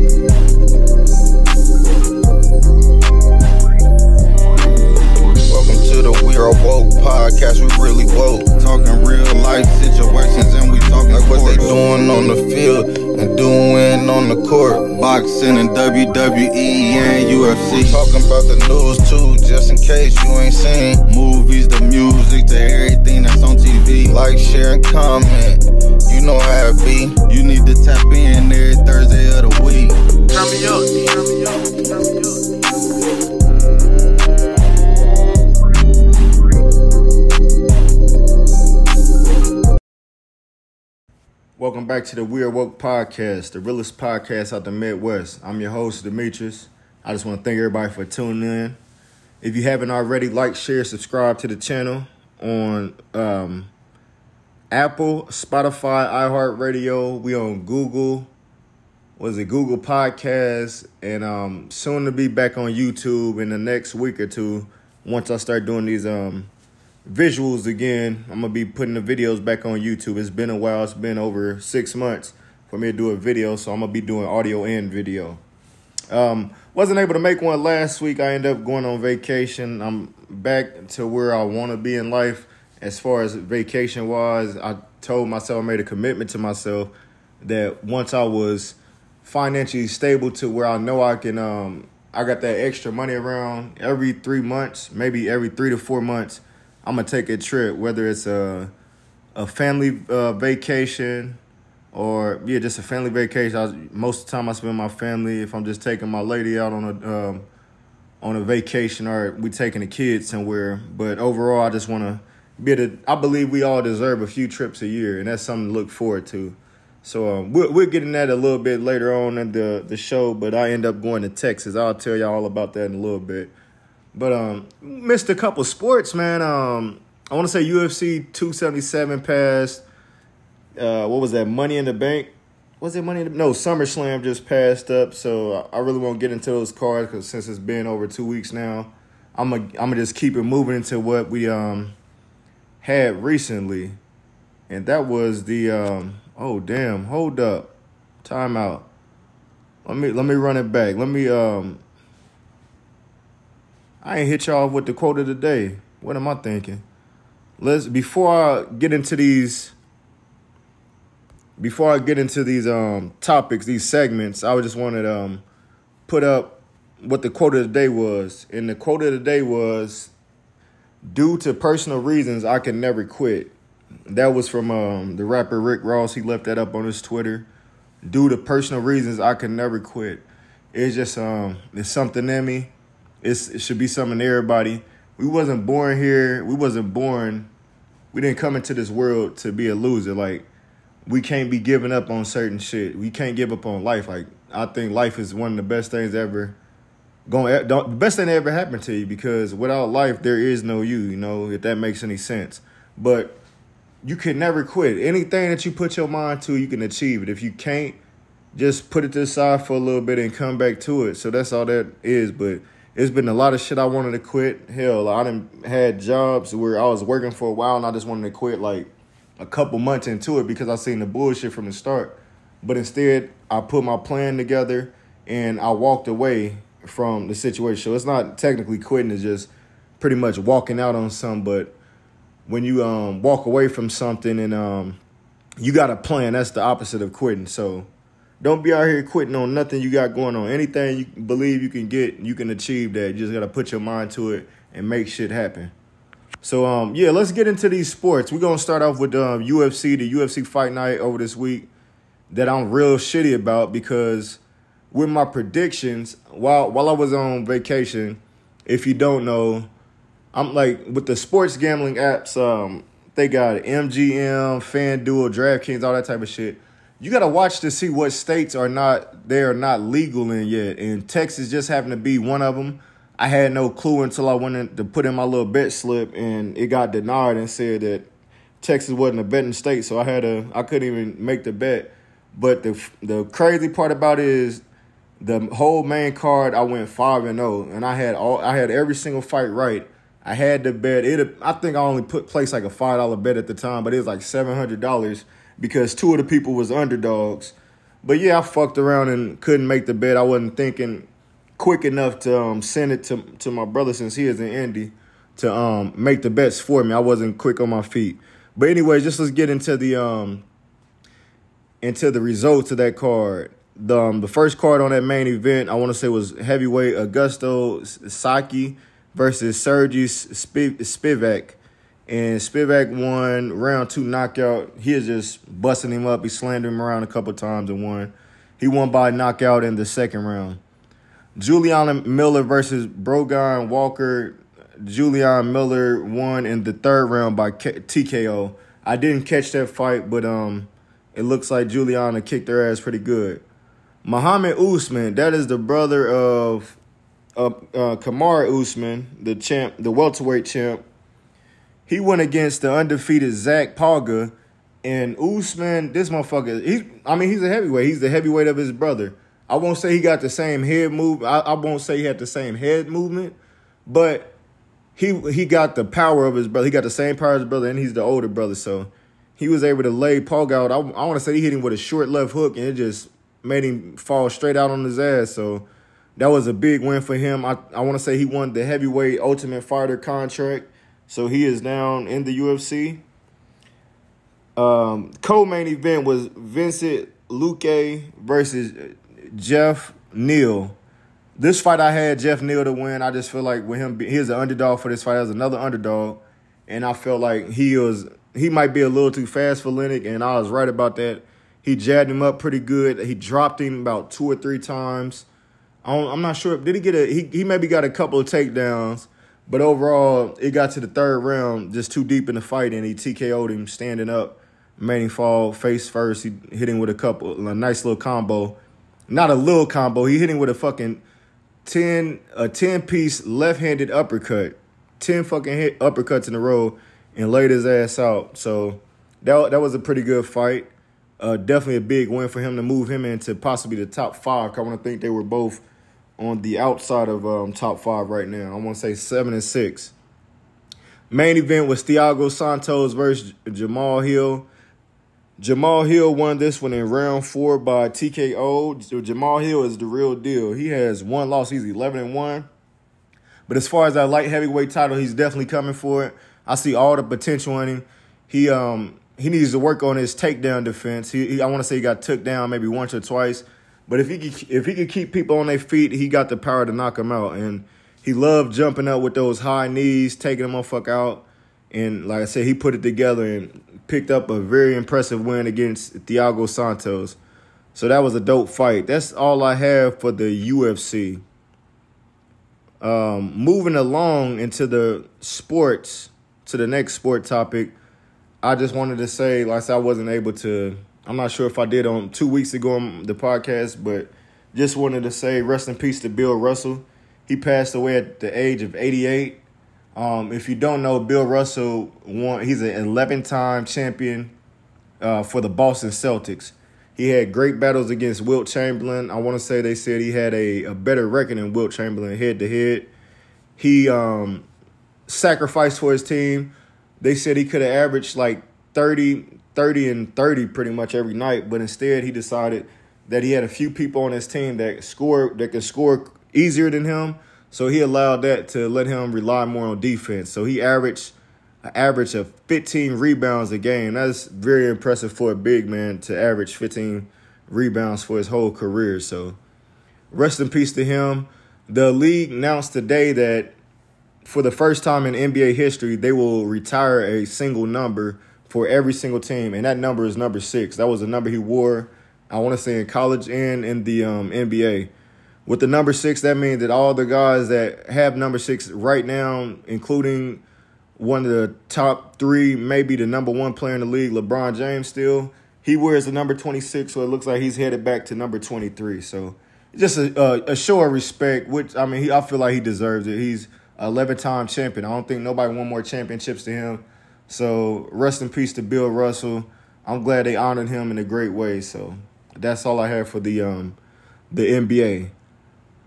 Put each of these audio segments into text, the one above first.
Welcome to the We Woke podcast. We really woke. Talking real life situations and we talking like what they doing on the field and doing on the court. Boxing and WWE and UFC. Talking about the news too, just in case you ain't seen. Movies, the music, the everything that's on TV. Like, share, and comment. You know how it be. You need to tap in every Thursday of the week. Turn me up, turn me up, turn me up. Welcome back to the Weird Woke Podcast, the realest podcast out the Midwest. I'm your host, Demetrius. I just want to thank everybody for tuning in. If you haven't already, like, share, subscribe to the channel on um, Apple, Spotify, iHeartRadio. We on Google. Was it Google Podcasts? And um, soon to be back on YouTube in the next week or two. Once I start doing these um, visuals again. I'm gonna be putting the videos back on YouTube. It's been a while. It's been over six months for me to do a video, so I'm gonna be doing audio and video. Um, wasn't able to make one last week. I ended up going on vacation. I'm back to where I want to be in life as far as vacation wise. I told myself I made a commitment to myself that once I was financially stable to where I know I can um I got that extra money around every 3 months, maybe every 3 to 4 months, I'm to take a trip whether it's a a family uh, vacation or yeah, just a family vacation. I, most of the time I spend my family if I'm just taking my lady out on a um on a vacation or we taking the kids somewhere. But overall, I just want to be I believe we all deserve a few trips a year, and that's something to look forward to. So um, we're, we're getting that a little bit later on in the, the show, but I end up going to Texas. I'll tell y'all all about that in a little bit. But um, missed a couple sports, man. Um, I want to say UFC 277 passed. Uh, what was that? Money in the Bank. Was it Money in the No, SummerSlam just passed up. So I really won't get into those cards because since it's been over two weeks now, I'm gonna I'm gonna just keep it moving into what we um had recently, and that was the um. Oh damn! Hold up, Timeout. Let me let me run it back. Let me um. I ain't hit y'all with the quote of the day. What am I thinking? Let's before I get into these before I get into these um topics, these segments, I just wanted to um put up what the quote of the day was. And the quote of the day was due to personal reasons I can never quit. That was from um the rapper Rick Ross. He left that up on his Twitter. Due to personal reasons I can never quit. It's just um it's something in me. It's it should be something in everybody. We wasn't born here. We wasn't born. We didn't come into this world to be a loser. Like we can't be giving up on certain shit. We can't give up on life. Like I think life is one of the best things ever going. The best thing that ever happened to you because without life there is no you. You know if that makes any sense. But you can never quit. Anything that you put your mind to, you can achieve it. If you can't, just put it to the side for a little bit and come back to it. So that's all that is. But it's been a lot of shit I wanted to quit. Hell, I didn't had jobs where I was working for a while and I just wanted to quit like a couple months into it because I seen the bullshit from the start. But instead, I put my plan together and I walked away from the situation. So it's not technically quitting, it's just pretty much walking out on something. But when you um walk away from something and um you got a plan, that's the opposite of quitting. So don't be out here quitting on nothing you got going on. Anything you believe you can get, you can achieve that. You just gotta put your mind to it and make shit happen. So um yeah, let's get into these sports. We're gonna start off with um UFC, the UFC fight night over this week that I'm real shitty about because with my predictions, while while I was on vacation, if you don't know, I'm like with the sports gambling apps, um, they got MGM, FanDuel, DraftKings, all that type of shit. You gotta watch to see what states are not they are not legal in yet, and Texas just happened to be one of them. I had no clue until I went in to put in my little bet slip, and it got denied and said that Texas wasn't a betting state, so I had to I couldn't even make the bet. But the the crazy part about it is the whole main card I went five and zero, and I had all I had every single fight right. I had the bet. It I think I only put placed like a five dollar bet at the time, but it was like seven hundred dollars because two of the people was underdogs. But yeah, I fucked around and couldn't make the bet. I wasn't thinking quick enough to um, send it to to my brother since he is in Indy to um, make the bets for me. I wasn't quick on my feet. But anyway, just let's get into the um into the results of that card. The um, the first card on that main event, I want to say was heavyweight Augusto Sakai versus Sergey Spivac. And Spivac won round two knockout. He is just busting him up. He slammed him around a couple times and won. He won by knockout in the second round. Juliana Miller versus Brogan Walker. Juliana Miller won in the third round by TKO. I didn't catch that fight, but um, it looks like Juliana kicked her ass pretty good. Muhammad Usman, that is the brother of uh, uh, Kamaru Usman, the champ, the welterweight champ. He went against the undefeated Zac Pauga, and Usman, this motherfucker, he, I mean, he's a heavyweight. He's the heavyweight of his brother. I won't say he got the same head move. I, I won't say he had the same head movement, but he he got the power of his brother. He got the same power as his brother, and he's the older brother. So he was able to lay Paul out. I, I want to say he hit him with a short left hook, and it just made him fall straight out on his ass. So that was a big win for him. I, I want to say he won the heavyweight Ultimate Fighter contract. So he is down in the UFC. Um, co-main event was Vincent Luque versus Geoff Neal. This fight I had Geoff Neal to win. I just feel like with him, he's an underdog for this fight. As another underdog, and I felt like he was he might be a little too fast for Oleinik, and I was right about that. He jabbed him up pretty good. He dropped him about two or three times. I'm not sure. Did he get a? He he maybe got a couple of takedowns, but overall it got to the third round, just too deep in the fight, and he TKO'd him standing up, made him fall face first. He hit him with a couple, a nice little combo not a little combo. He hit him with a fucking ten a ten piece left handed uppercut, ten fucking hit uppercuts in a row, and laid his ass out. So that that was a pretty good fight. Uh, definitely a big win for him to move him into possibly the top five. I want to think they were both on the outside of um, top five right now. I want to say seven and six. Main event was Thiago Santos versus Jamal Hill. Jamal Hill won this one in round four by TKO. Jamal Hill is the real deal. He has one loss. He's 11 and 1. But as far as that light heavyweight title, he's definitely coming for it. I see all the potential in him. He um he needs to work on his takedown defense. He, he I want to say he got took down maybe once or twice, but if he could, if he could keep people on their feet, he got the power to knock them out. And he loved jumping up with those high knees, taking them motherfucker out. And like I said, he put it together and picked up a very impressive win against Thiago Santos. So that was a dope fight. That's all I have for the UFC. Um, moving along into the sports, to the next sport topic, I just wanted to say, like I said, I wasn't able to. I'm not sure if I did on two weeks ago on the podcast, but just wanted to say rest in peace to Bill Russell. He passed away at the age of 88. Um, if you don't know, Bill Russell won. He's an 11-time champion uh, for the Boston Celtics. He had great battles against Wilt Chamberlain. I want to say they said he had a, a better record than Wilt Chamberlain head to head. He um, sacrificed for his team. They said he could have averaged like 30, 30 and 30 pretty much every night, but instead he decided that he had a few people on his team that score that could score easier than him so he allowed that to let him rely more on defense. So he averaged an average of 15 rebounds a game. That's very impressive for a big man to average 15 rebounds for his whole career. So rest in peace to him. The league announced today that for the first time in NBA history, they will retire a single number for every single team, and that number is number six. That was the number he wore, I want to say, in college and in the um, NBA. With the number six, that means that all the guys that have number six right now, including one of the top three, maybe the number one player in the league, LeBron James, still he wears the number 26, so it looks like he's headed back to number 23. So just a, a, show of respect, which I mean, he, I feel like he deserves it. He's 11 time champion. I don't think nobody won more championships to him. So rest in peace to Bill Russell. I'm glad they honored him in a great way. So that's all I have for the um the NBA.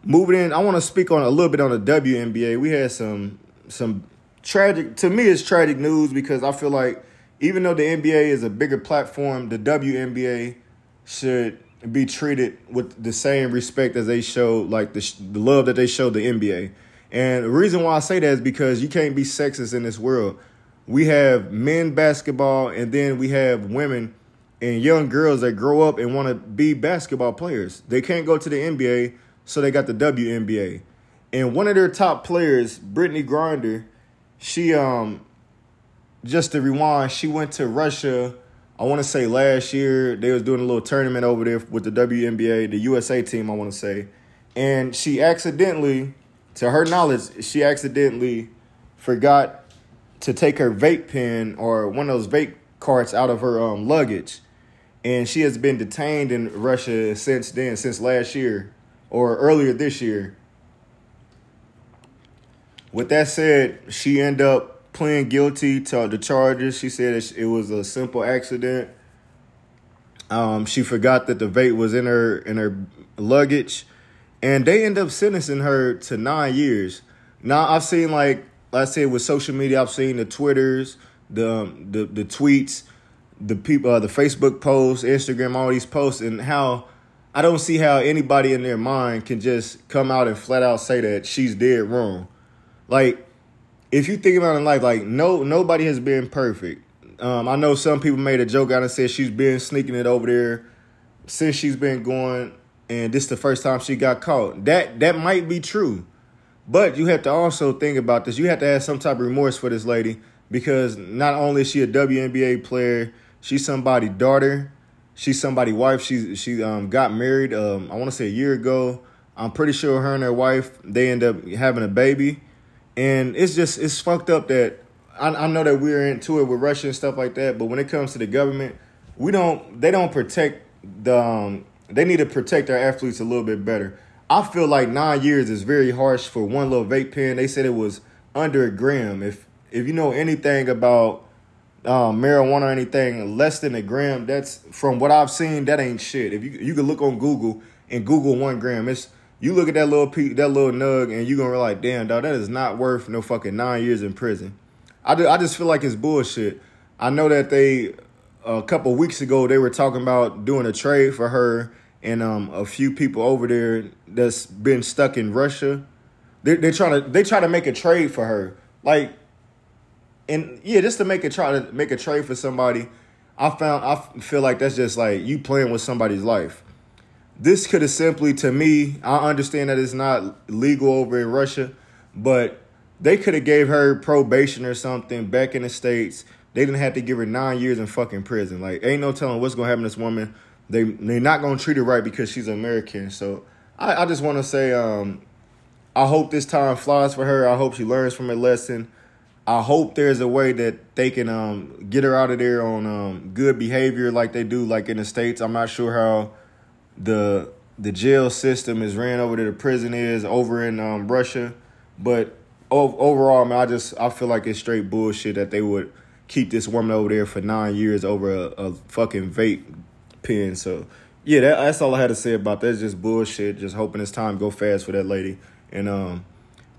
Moving in, I want to speak on a little bit on the WNBA. We had some some tragic to me it's tragic news because I feel like even though the NBA is a bigger platform, the WNBA should be treated with the same respect as they show, like the, the love that they show the NBA. And the reason why I say that is because you can't be sexist in this world. We have men basketball, and then we have women and young girls that grow up and want to be basketball players. They can't go to the NBA, so they got the WNBA. And one of their top players, Brittney Griner, she um just to rewind, she went to Russia. I want to say last year they was doing a little tournament over there with the WNBA, the USA team. I want to say, and she accidentally, to her knowledge, she accidentally forgot to take her vape pen or one of those vape carts out of her um, luggage, and she has been detained in Russia since then, since last year or earlier this year. With that said, she ended up pleading guilty to the charges. She said it was a simple accident. Um, she forgot that the vape was in her in her luggage, and they end up sentencing her to nine years. Now I've seen like, like I said with social media, I've seen the twitters, the um, the the tweets, the people, uh, the Facebook posts, Instagram, all these posts, and how I don't see how anybody in their mind can just come out and flat out say that she's dead wrong. Like, if you think about it in life, like no nobody has been perfect. Um, I know some people made a joke out and said she's been sneaking it over there since she's been going, and this is the first time she got caught. That that might be true, but you have to also think about this. You have to have some type of remorse for this lady because not only is she a WNBA player, she's somebody's daughter, she's somebody's wife. She she um got married. Um, I want to say a year ago. I'm pretty sure her and her wife they end up having a baby, and it's just it's fucked up that I, I know that we're into it with Russia and stuff like that, but when it comes to the government, we don't they don't protect the um, they need to protect our athletes a little bit better. I feel like nine years is very harsh for one little vape pen. They said it was under a gram. If if you know anything about um, marijuana or anything less than a gram, that's from what I've seen, that ain't shit. If you you can look on Google and Google one gram, it's you look at that little pe- that little nug and you gonna be like, damn dog, that is not worth no fucking nine years in prison. I, do, I just feel like it's bullshit. I know that they a couple weeks ago they were talking about doing a trade for her and um, a few people over there that's been stuck in Russia. They're, they're trying to they try to make a trade for her, like, and yeah, just to make a try to make a trade for somebody. I found I feel like that's just like you playing with somebody's life. This could have simply, to me, I understand that it's not legal over in Russia, but they could have gave her probation or something back in the states. They didn't have to give her nine years in fucking prison. Like, ain't no telling what's gonna happen to this woman. They they're not gonna treat her right because she's American. So I, I just want to say, um, I hope this time flies for her. I hope she learns from her lesson. I hope there's a way that they can um, get her out of there on um, good behavior like they do like in the states. I'm not sure how the the jail system is ran over to the prison is over in um, Russia, but ov- overall, man, I just I feel like it's straight bullshit that they would keep this woman over there for nine years over a, a fucking vape pen. So yeah, that, that's all I had to say about that. It's just bullshit. Just hoping this time go fast for that lady and um,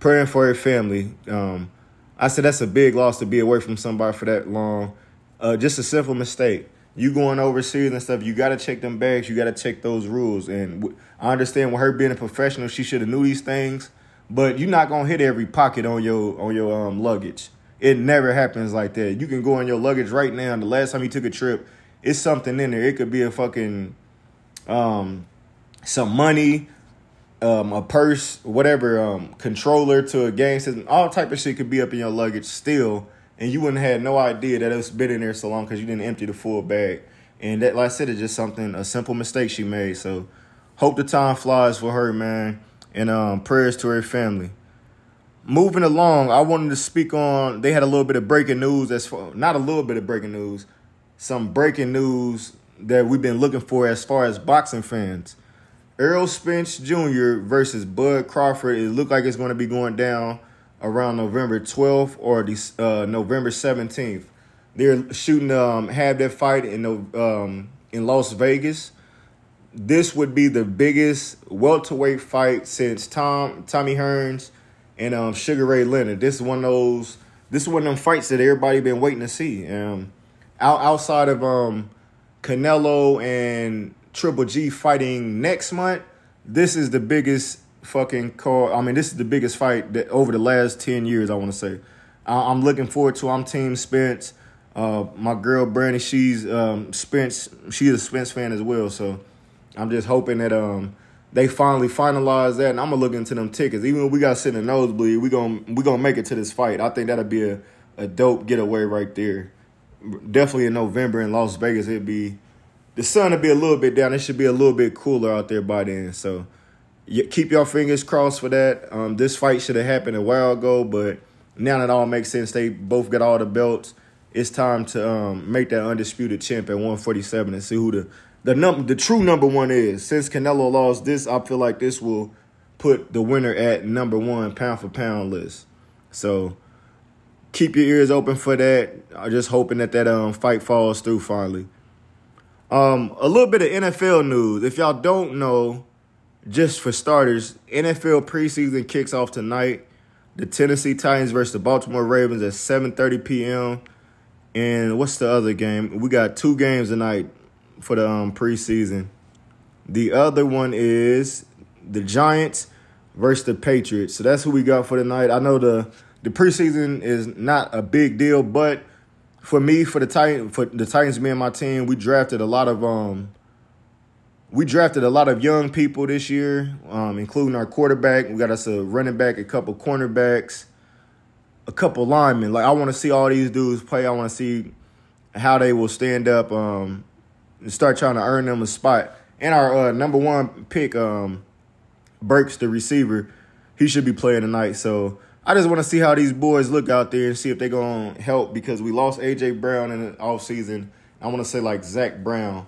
praying for her family. Um, I said that's a big loss to be away from somebody for that long. Uh, just a simple mistake. You going overseas and stuff, you got to check them bags. You got to check those rules. And w- I understand with her being a professional, she should have knew these things. But you're not gonna hit every pocket on your on your um luggage. It never happens like that. You can go on your luggage right now. The last time you took a trip, it's something in there. It could be a fucking um some money, um, a purse, whatever, um, controller to a game system, all type of shit could be up in your luggage still, and you wouldn't have no idea that it's been in there so long because you didn't empty the full bag. And that, like I said, it's just something a simple mistake she made. So, hope the time flies for her, man, and um, prayers to her family. Moving along, I wanted to speak on. They had a little bit of breaking news. As far, not a little bit of breaking news, some breaking news that we've been looking for as far as boxing fans. Errol Spence Jr. versus Bud Crawford. It looked like it's going to be going down around November 12th or uh, November 17th. They're shooting um have that fight in um in Las Vegas. This would be the biggest welterweight fight since Tom Tommy Hearns and um Sugar Ray Leonard. This is one of those. This is one of them fights that everybody been waiting to see. Um, out outside of um Canelo and Triple G fighting next month, this is the biggest fucking card. I mean, this is the biggest fight that over the last ten years. I want to say. I- I'm looking forward to. I'm Team Spence. Uh, my girl Brandy, she's um, Spence. She's a Spence fan as well. So I'm just hoping that um they finally finalize that, and I'm gonna look into them tickets. Even if we got to sit in nosebleed, we gonna we gonna make it to this fight. I think that'll be a, a dope getaway right there. Definitely in November in Las Vegas, it'd be the sun will be a little bit down. It should be a little bit cooler out there by then. So y- keep your fingers crossed for that. Um, this fight should have happened a while ago, but now it all makes sense. They both got all the belts. It's time to um, make that undisputed champ at 147 and see who the the num the true number one is. Since Canelo lost this, I feel like this will put the winner at number one pound for pound list. So keep your ears open for that. I'm just hoping that that um fight falls through finally. Um, a little bit of NFL news. If y'all don't know, just for starters, NFL preseason kicks off tonight. The Tennessee Titans versus the Baltimore Ravens at 7:30 p.m. And what's the other game? We got two games tonight for the um, preseason. The other one is the Giants versus the Patriots. So that's who we got for tonight. I know the the preseason is not a big deal, but for me, for the Titan, for the Titans, me and my team, we drafted a lot of um, we drafted a lot of young people this year, um, including our quarterback. We got us a running back, a couple cornerbacks, a couple linemen. Like I want to see all these dudes play. I want to see how they will stand up um, and start trying to earn them a spot. And our uh, number one pick, um, Burks, the receiver, he should be playing tonight. So I just want to see how these boys look out there and see if they're going to help because we lost A.J. Brown in the offseason. I want to say like Zach Brown.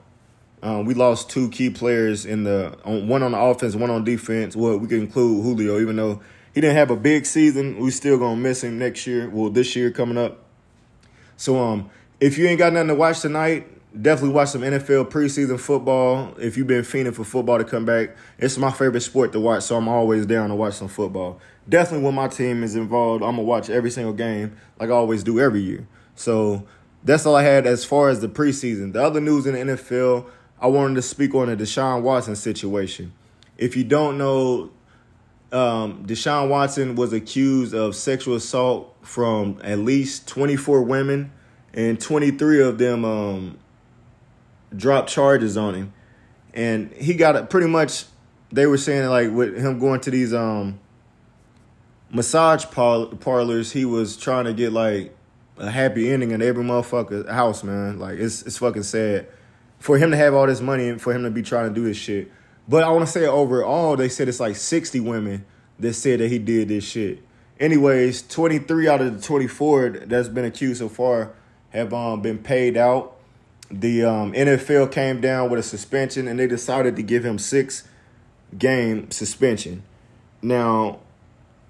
Um, we lost two key players in the on, one on the offense, one on defense. Well, we can include Julio, even though he didn't have a big season. We still gonna miss him next year. Well, this year coming up. So, um, if you ain't got nothing to watch tonight, definitely watch some NFL preseason football. If you've been fiending for football to come back, it's my favorite sport to watch. So I'm always down to watch some football. Definitely when my team is involved, I'm gonna watch every single game like I always do every year. So that's all I had as far as the preseason. The other news in the NFL. I wanted to speak on the Deshaun Watson situation. If you don't know, um, Deshaun Watson was accused of sexual assault from at least 24 women, and 23 of them um, dropped charges on him. And he got pretty much, they were saying like with him going to these um, massage par- parlors, he was trying to get like a happy ending in every motherfucker house, man. Like it's it's fucking sad for him to have all this money and for him to be trying to do this shit. But I want to say overall, they said it's like 60 women that said that he did this shit. Anyways, 23 out of the 24 that's been accused so far have um, been paid out. The um, NFL came down with a suspension and they decided to give him six game suspension. Now,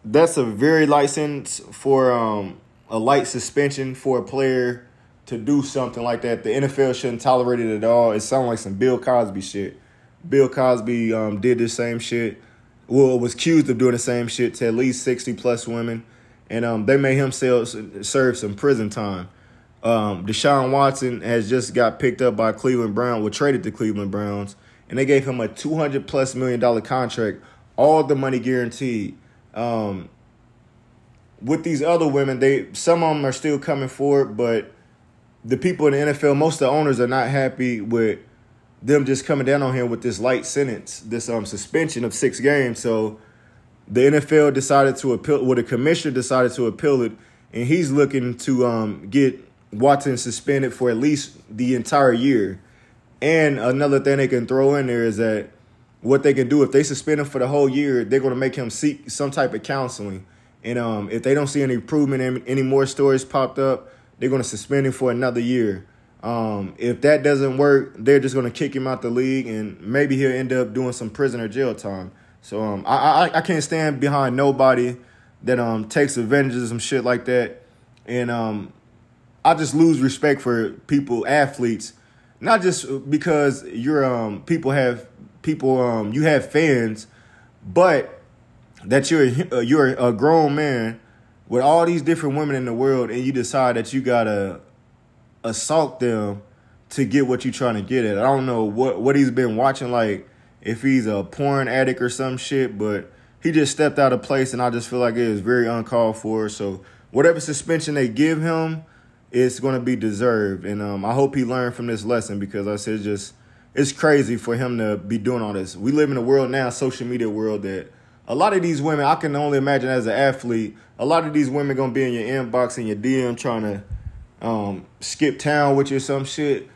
that's a very sentence for um, a light suspension for a player to do something like that. The NFL shouldn't tolerate it at all. It sounds like some Bill Cosby shit. Bill Cosby um, did the same shit. Well, was accused of doing the same shit to at least sixty plus women, and um, they made him sell, serve some prison time. Um, Deshaun Watson has just got picked up by Cleveland Brown, was traded to Cleveland Browns, and they gave him a two hundred plus million dollar contract, all the money guaranteed. Um, with these other women, they some of them are still coming forward, but the people in the NFL, most of the owners are not happy with them just coming down on him with this light sentence, this um suspension of six games. So the NFL decided to appeal, well, the commissioner decided to appeal it, and he's looking to um get Watson suspended for at least the entire year. And another thing they can throw in there is that what they can do if they suspend him for the whole year, they're going to make him seek some type of counseling. And um, if they don't see any improvement and any more stories popped up, they're going to suspend him for another year. Um, if that doesn't work, they're just going to kick him out the league, and maybe he'll end up doing some prison or jail time. So um, I, I I can't stand behind nobody that um takes advantage of some shit like that, and um, I just lose respect for people, athletes, not just because you're um people have people um you have fans, but that you're uh, you're a grown man with all these different women in the world, and you decide that you gotta assault them to get what you're trying to get at. I don't know what what he's been watching, like if he's a porn addict or some shit, but he just stepped out of place, and I just feel like it is very uncalled for. So whatever suspension they give him, it's going to be deserved, and um, I hope he learned from this lesson because I said just it's crazy for him to be doing all this. We live in a world now, social media world that a lot of these women, I can only imagine as an athlete, a lot of these women gonna be in your inbox and your DM trying to um, skip town with you or some shit.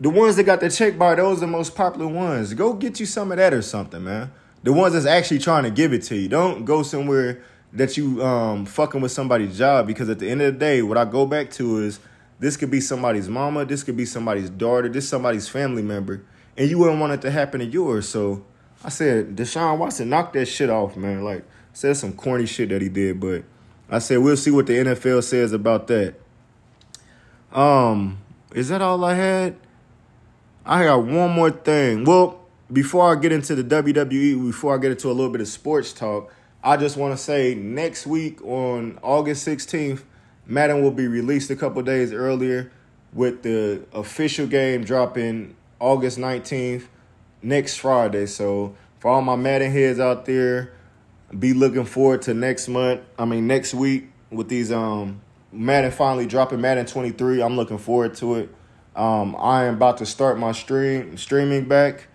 The ones that got the check bar, those are the most popular ones. Go get you some of that or something, man. The ones that's actually trying to give it to you. Don't go somewhere that you um, fucking with somebody's job because at the end of the day, what I go back to is this could be somebody's mama, this could be somebody's daughter, this somebody's family member, and you wouldn't want it to happen to yours. So I said, Deshaun Watson, knock that shit off, man. Like, said some corny shit that he did, but I said we'll see what the NFL says about that. Um, is that all I had? I got one more thing. Well, before I get into the WWE, before I get into a little bit of sports talk, I just want to say next week on August 16th, Madden will be released a couple days earlier with the official game dropping August 19th next Friday. So for all my Madden heads out there, be looking forward to next month. I mean next week with these um Madden finally dropping Madden 23. I'm looking forward to it. Um, I am about to start my stream streaming back.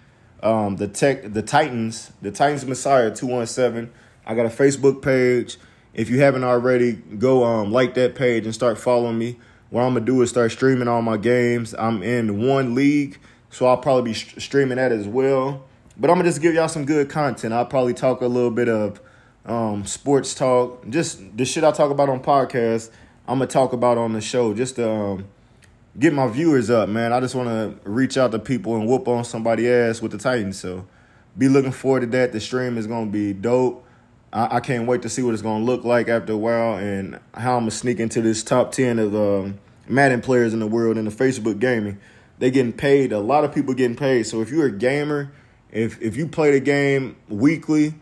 Um, the tech the Titans, the Titans Messiah 217. I got a Facebook page. If you haven't already, go um like that page and start following me. What I'm gonna do is start streaming all my games. I'm in one league, so I'll probably be st- streaming that as well. But I'm gonna just give y'all some good content. I'll probably talk a little bit of um, sports talk, just the shit I talk about on podcasts. I'm gonna talk about on the show, just to um, get my viewers up, man. I just want to reach out to people and whoop on somebody ass with the Titans. So be looking forward to that. The stream is gonna be dope. I, I can't wait to see what it's gonna look like after a while and how I'm gonna sneak into this top ten of um, Madden players in the world in the Facebook gaming. They getting paid. A lot of people getting paid. So if you're a gamer, if if you play the game weekly,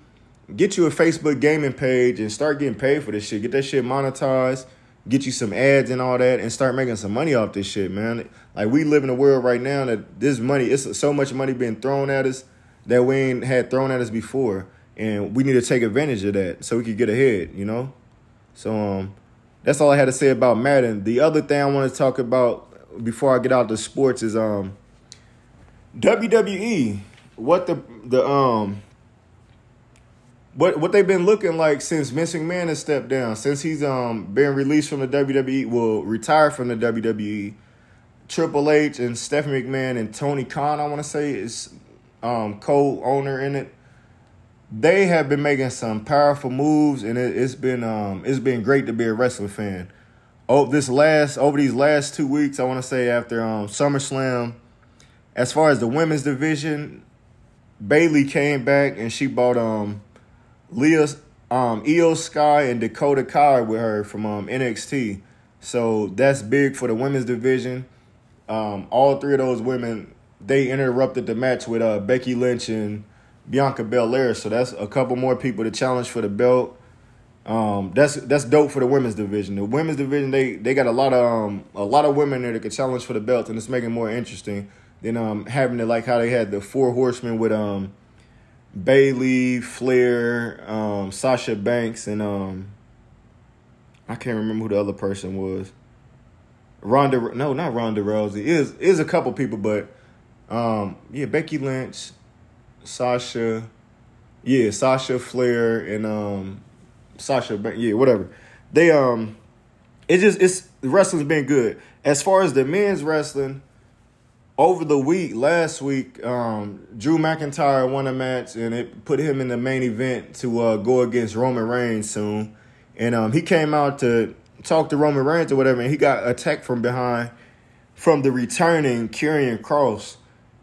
get you a Facebook gaming page and start getting paid for this shit. Get that shit monetized. Get you some ads and all that, and start making some money off this shit, man. Like we live in a world right now that this money, it's so much money being thrown at us that we ain't had thrown at us before and we need to take advantage of that so we could get ahead, you know. So um, that's all I had to say about Madden. The other thing I want to talk about before I get out to sports is um, WWE. What the the um what what they've been looking like since Vince McMahon has stepped down, since he's um been released from the WWE, will retire from the WWE. Triple H and Stephanie McMahon and Tony Khan, I want to say, is um, co-owner in it they have been making some powerful moves, and it, has been um, it's been great to be a wrestling fan. Oh, this last over these last two weeks, I want to say after um, SummerSlam, as far as the women's division, Bayley came back and she bought um, Leah, um, Iyo Sky and Dakota Kai with her from um, NXT. So that's big for the women's division. Um, all three of those women they interrupted the match with uh, Becky Lynch and Bianca Belair. So that's a couple more people to challenge for the belt. Um, that's that's dope for the women's division. The women's division they they got a lot of um, a lot of women there that could challenge for the belt, and it's making it more interesting than um, having it like how they had the four horsemen with um, Bayley, Flair, um, Sasha Banks, and um, I can't remember who the other person was. Ronda, no, not Ronda Rousey. Is is a couple people, but um, yeah, Becky Lynch, Sasha, yeah, Sasha Flair and um Sasha, yeah, whatever. They um, it just it's wrestling's been good as far as the men's wrestling. Over the week, last week, um, Drew McIntyre won a match and it put him in the main event to uh, go against Roman Reigns soon. And um, he came out to talk to Roman Reigns or whatever, and he got attacked from behind from the returning Karrion Kross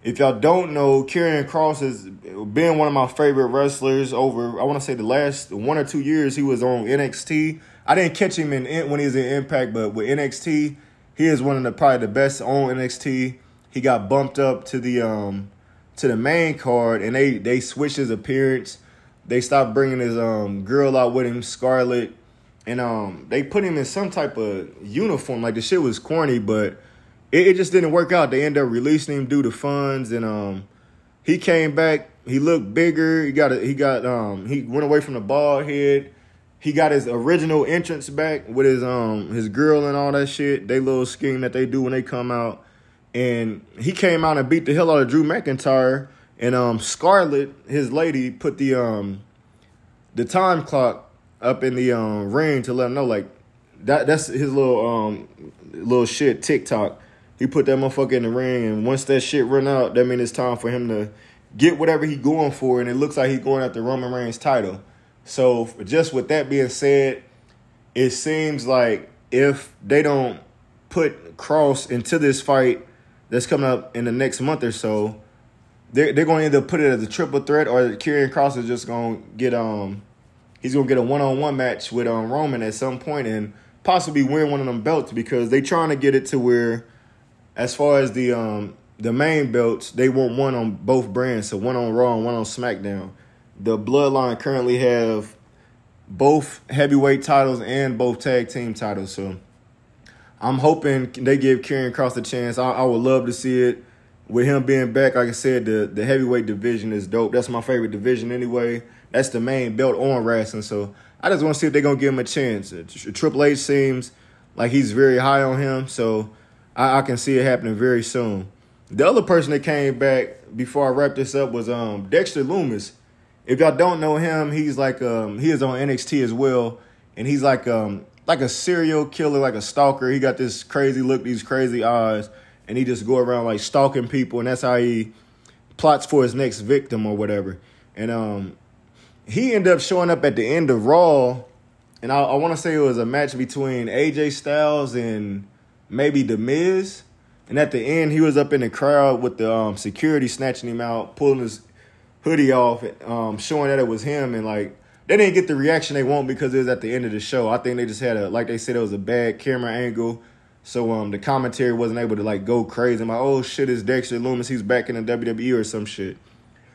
if y'all don't know, Karrion Kross has been one of my favorite wrestlers over, I want to say the last one or two years he was on NXT. I didn't catch him in when he was in Impact, but with NXT, he is one of the probably the best on NXT. He got bumped up to the um to the main card, and they they switched his appearance. They stopped bringing his um girl out with him, Scarlett, and um they put him in some type of uniform. Like the shit was corny, but it, it just didn't work out. They ended up releasing him due to funds, and um, he came back. He looked bigger. He got a, he got um he went away from the bald head. He got his original entrance back with his um his girl and all that shit. They little scheme that they do when they come out. And he came out and beat the hell out of Drew McIntyre. And um Scarlett, his lady, put the um the time clock up in the um ring to let him know like that that's his little um little shit TikTok. He put that motherfucker in the ring and once that shit run out, that means it's time for him to get whatever he going for and it looks like he's going after Roman Reigns title. So just with that being said, it seems like if they don't put Kross into this fight that's coming up in the next month or so, they're they're going to either put it as a triple threat or Karrion Kross is just going to get um he's going to get a one on one match with um Roman at some point and possibly win one of them belts because they trying to get it to where as far as the um the main belts they want one on both brands so one on Raw and one on SmackDown the Bloodline currently have both heavyweight titles and both tag team titles. So I'm hoping they give Karrion Kross a chance. I, I, would love to see it with him being back. Like I said, the, the heavyweight division is dope. That's my favorite division anyway. That's the main belt on wrestling. So I just want to see if they're to give him a chance. Triple H seems like he's very high on him. So I, I can see it happening very soon. The other person that came back before I wrap this up was um, Dexter Lumis. if y'all don't know him, he's like um he is on NXT as well, and he's like um like a serial killer, like a stalker. He got this crazy look, these crazy eyes, and he just go around like stalking people, and that's how he plots for his next victim or whatever. And um he ended up showing up at the end of Raw, and I, I want to say it was a match between AJ Styles and maybe The Miz. And at the end, he was up in the crowd with the um, security snatching him out, pulling his hoodie off, um, showing that it was him, and like they didn't get the reaction they want because it was at the end of the show. I think they just had a like they said it was a bad camera angle, so um the commentary wasn't able to like go crazy. I'm like, oh shit, it's Dexter Lumis, he's back in the WWE or some shit.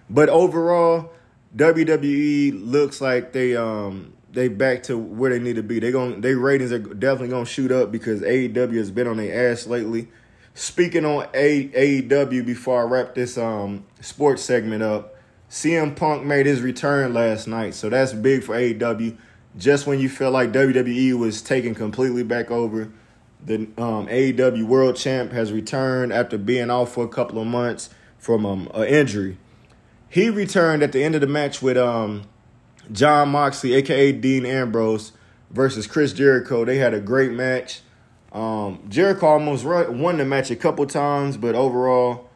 But overall, WWE looks like they um they back to where they need to be. They going they ratings are definitely gonna shoot up because AEW has been on their ass lately. Speaking on AEW before I wrap this um sports segment up, CM Punk made his return last night, so that's big for AEW. Just when you feel like WWE was taken completely back over, the um, AEW World Champ has returned after being off for a couple of months from um, an injury. He returned at the end of the match with um, Jon Moxley, aka Dean Ambrose, versus Chris Jericho. They had a great match. Um, Jericho almost won the match a couple times, but overall,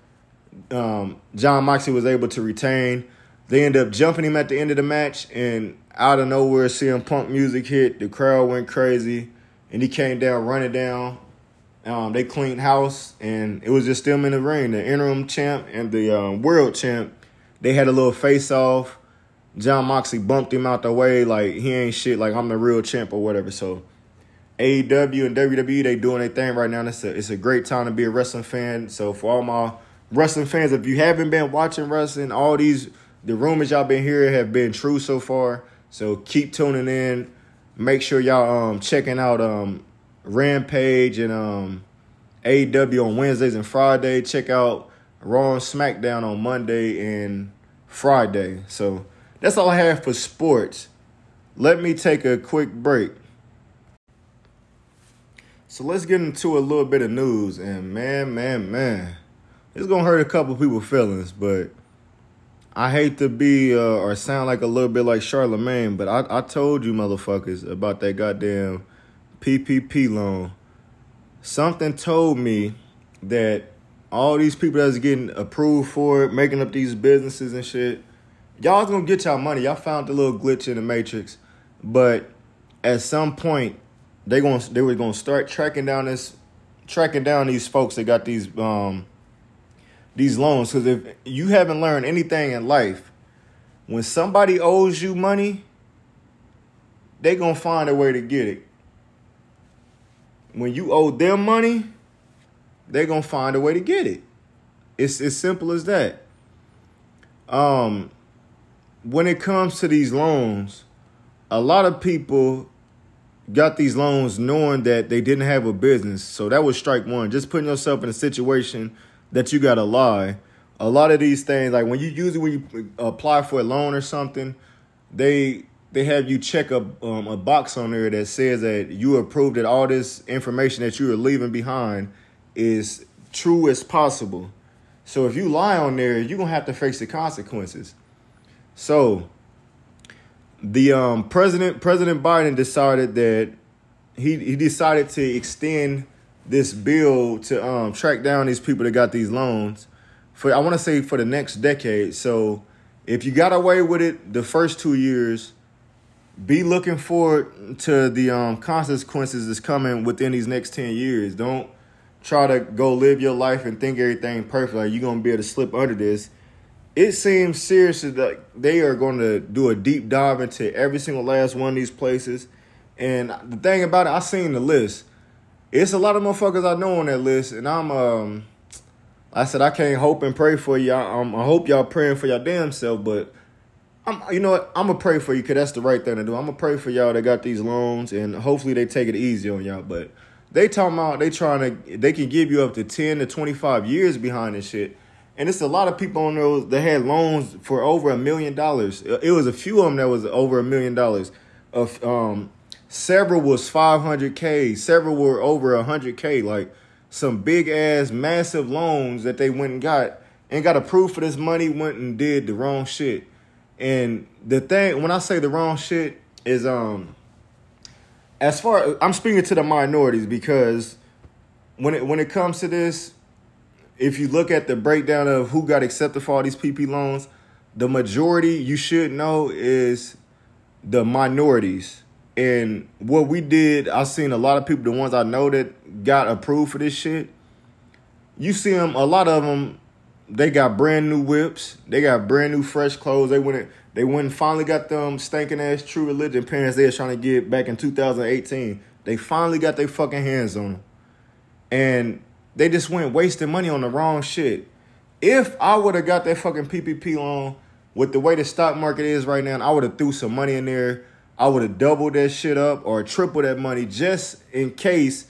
um, Jon Moxley was able to retain. They ended up jumping him at the end of the match, and out of nowhere, CM Punk music hit. The crowd went crazy, and he came down, running down. Um, they cleaned house, and it was just them in the ring. The interim champ and the um, world champ, they had a little face off. Jon Moxley bumped him out the way, like he ain't shit, like I'm the real champ or whatever. So AEW and WWE, they doing their thing right now. It's a, it's a great time to be a wrestling fan. So for all my wrestling fans, if you haven't been watching wrestling, all these the rumors y'all been hearing have been true so far. So keep tuning in. Make sure y'all um checking out um Rampage and um AEW on Wednesdays and Friday. Check out Raw and SmackDown on Monday and Friday. So that's all I have for sports. Let me take a quick break. So let's get into a little bit of news. And man, man, man it's gonna hurt a couple people feelings, but I hate to be uh, or sound like a little bit like Charlemagne, but I, I told you motherfuckers about that goddamn PPP loan. Something told me that all these people that's getting approved for it, making up these businesses and shit, y'all's gonna get y'all money. Y'all found the little glitch in the matrix, but at some point they going they were gonna start tracking down this, tracking down these folks that got these um these loans because if you haven't learned anything in life, when somebody owes you money, they gonna find a way to get it. When you owe them money, they gonna find a way to get it. It's as simple as that. Um, when it comes to these loans, a lot of people got these loans knowing that they didn't have a business. So that was strike one. Just putting yourself in a situation that you gotta lie. A lot of these things, like when you usually when you apply for a loan or something, they they have you check a um, a box on there that says that you approve that all this information that you are leaving behind is true as possible. So if you lie on there, you're gonna have to face the consequences. So the um, president President Biden decided that he he decided to extend this bill to um, track down these people that got these loans for I want to say for the next decade. So if you got away with it the first two years, be looking forward to the um, consequences that's coming within these next ten years. Don't try to go live your life and think everything perfect. Like you're gonna be able to slip under this it seems seriously that they are going to do a deep dive into every single last one of these places. And the thing about it, I seen the list. It's a lot of motherfuckers I know on that list, and I'm um, I said I can't hope and pray for y'all. Um, I hope y'all praying for y'all damn self, but I'm, you know what? I'm gonna pray for you because that's the right thing to do. I'm gonna pray for y'all that got these loans, and hopefully they take it easy on y'all. But they talking about they trying to they can give you up to ten to twenty five years behind this shit. And it's a lot of people on those that had loans for over a million dollars. It was a few of them that was over a million dollars. Of um, several was five hundred k, several were over hundred k. Like some big ass, massive loans that they went and got and got approved for this money. Went and did the wrong shit. And the thing when I say the wrong shit is um, as far I'm speaking to the minorities because when it when it comes to this if you look at the breakdown of who got accepted for all these PP loans, the majority you should know is the minorities. And what we did, I've seen a lot of people, the ones I know that got approved for this shit. You see them, a lot of them, they got brand new whips, they got brand new fresh clothes. They went, they went and finally got them stinking ass true religion parents they was trying to get back in 2018. They finally got their fucking hands on them, and they just went wasting money on the wrong shit. If I would have got that fucking PPP loan with the way the stock market is right now, I would have threw some money in there. I would have doubled that shit up or tripled that money just in case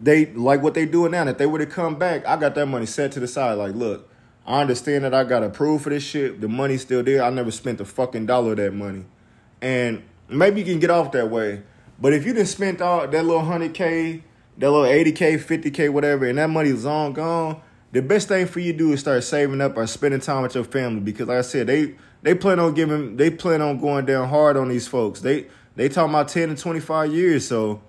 they like what they doing now. If they would have come back, I got that money set to the side. Like, look, I understand that I got approved for this shit. The money's still there. I never spent a fucking dollar of that money. And maybe you can get off that way. But if you didn't spend all that little hundred K that little 80K, 50K, whatever, and that money is long gone, the best thing for you to do is start saving up or spending time with your family because like I said, they they plan on giving they plan on going down hard on these folks. They they talking about 10 to 25 years. So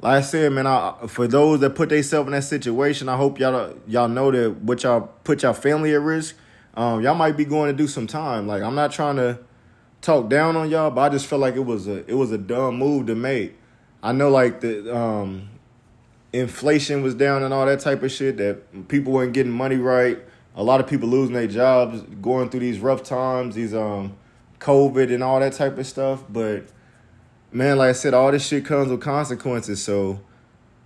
like I said, man, I, for those that put themselves in that situation, I hope y'all y'all know that what y'all put y'all family at risk. Um, y'all might be going to do some time. Like I'm not trying to talk down on y'all, but I just felt like it was a it was a dumb move to make. I know like the um inflation was down and all that type of shit, that people weren't getting money right. A lot of people losing their jobs, going through these rough times, these um COVID and all that type of stuff. But man, like I said, all this shit comes with consequences. So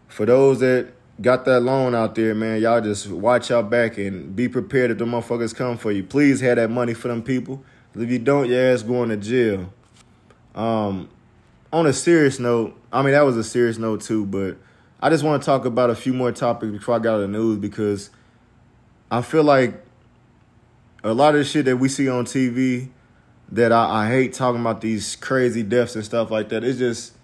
for those that got that loan out there, man, y'all just watch out back and be prepared if the motherfuckers come for you. Please have that money for them people. If you don't, your ass going to jail. Um, on a serious note, I mean that was a serious note too, but I just want to talk about a few more topics before I got out of the news because I feel like a lot of the shit that we see on TV that I, I hate talking about these crazy deaths and stuff like that. It's just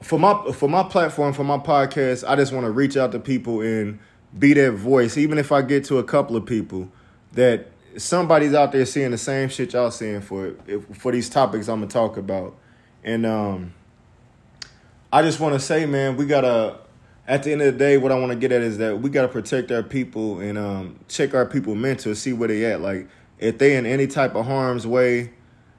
for my for my platform, for my podcast, I just want to reach out to people and be that voice, even if I get to a couple of people that somebody's out there seeing the same shit y'all seeing for for these topics I'm gonna talk about. And um I just want to say, man, we gotta. At the end of the day, what I want to get at is that we gotta protect our people and um, check our people mental, see where they at. Like if they in any type of harm's way,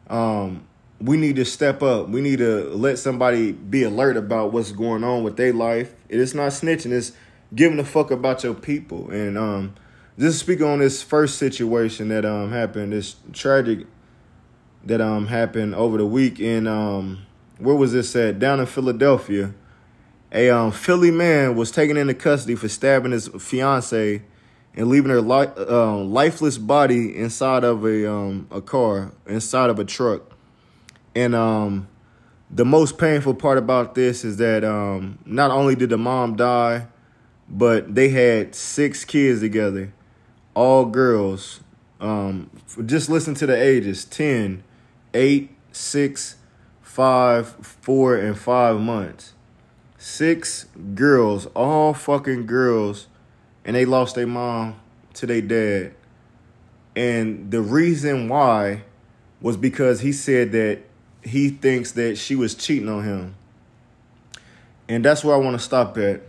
um, we need to step up. We need to let somebody be alert about what's going on with their life. It's not snitching. It's giving a fuck about your people. And um, just speaking on this first situation that um happened, this tragic that um happened over the week in um where was this at? Down in Philadelphia. A um, Philly man was taken into custody for stabbing his fiance and leaving her li- uh, lifeless body inside of a um, a car, inside of a truck. And um, the most painful part about this is that um, not only did the mom die, but they had six kids together, all girls. Um, just listen to the ages 10, 8, 6, 5, 4, and 5 months. Six girls, all fucking girls, and they lost their mom to their dad. And the reason why was because he said that he thinks that she was cheating on him. And that's where I want to stop at.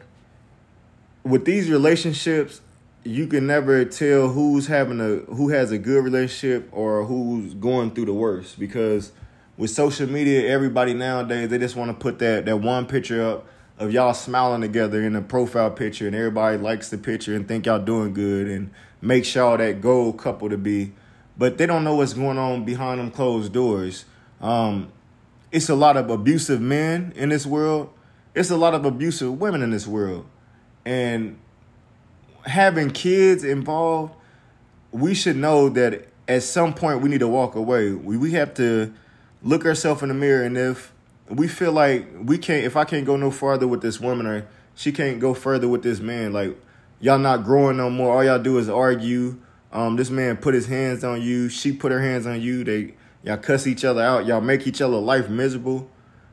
With these relationships, you can never tell who's having a who has a good relationship or who's going through the worst because with social media, everybody nowadays they just want to put that that one picture up of y'all smiling together in a profile picture and everybody likes the picture and think y'all doing good and make y'all that gold couple to be. But they don't know what's going on behind them closed doors. Um, it's a lot of abusive men in this world. It's a lot of abusive women in this world. And having kids involved, we should know that at some point we need to walk away. We, we have to look ourselves in the mirror and if we feel like we can't if I can't go no farther with this woman or she can't go further with this man, like y'all not growing no more. All y'all do is argue. Um, this man put his hands on you, she put her hands on you, they y'all cuss each other out, y'all make each other life miserable.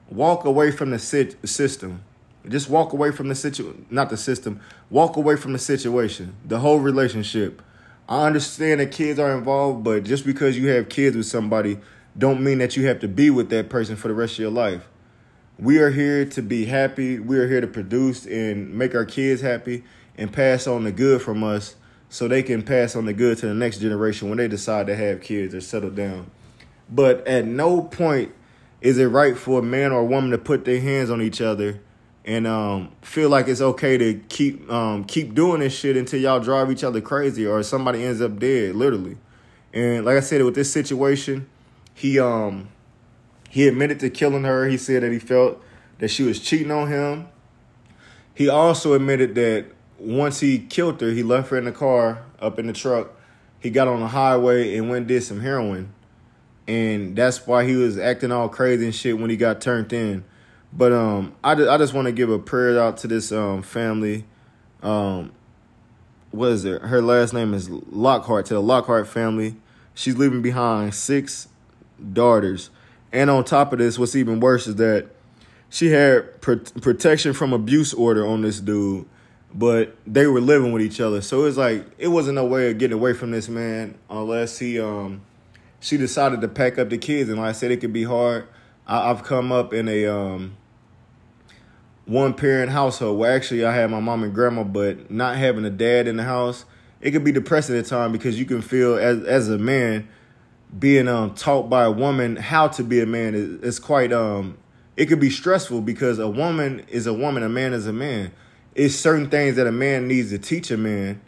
Walk away from the sit- system. Just walk away from the situ not the system. Walk away from the situation, the whole relationship. I understand that kids are involved, but just because you have kids with somebody don't mean that you have to be with that person for the rest of your life. We are here to be happy. We are here to produce and make our kids happy and pass on the good from us so they can pass on the good to the next generation when they decide to have kids or settle down. But at no point is it right for a man or a woman to put their hands on each other and um, feel like it's okay to keep um, keep doing this shit until y'all drive each other crazy or somebody ends up dead, literally. And like I said, with this situation, he um he admitted to killing her. He said that he felt that she was cheating on him. He also admitted that once he killed her, he left her in the car up in the truck. He got on the highway and went and did some heroin. And that's why he was acting all crazy and shit when he got turned in. But um I just, I just want to give a prayer out to this um family. Um what is it? Her last name is Lockhart to the Lockhart family. She's leaving behind six daughters. And on top of this, what's even worse is that she had pr- protection from abuse order on this dude, but they were living with each other. So it's like it wasn't no way of getting away from this man unless he um she decided to pack up the kids. And like I said, it could be hard. I, have come up in a um one parent household where actually I had my mom and grandma, but not having a dad in the house, it could be depressing at times because you can feel as as a man being um taught by a woman how to be a man is, is quite um it could be stressful because a woman is a woman, a man is a man. It's certain things that a man needs to teach a man,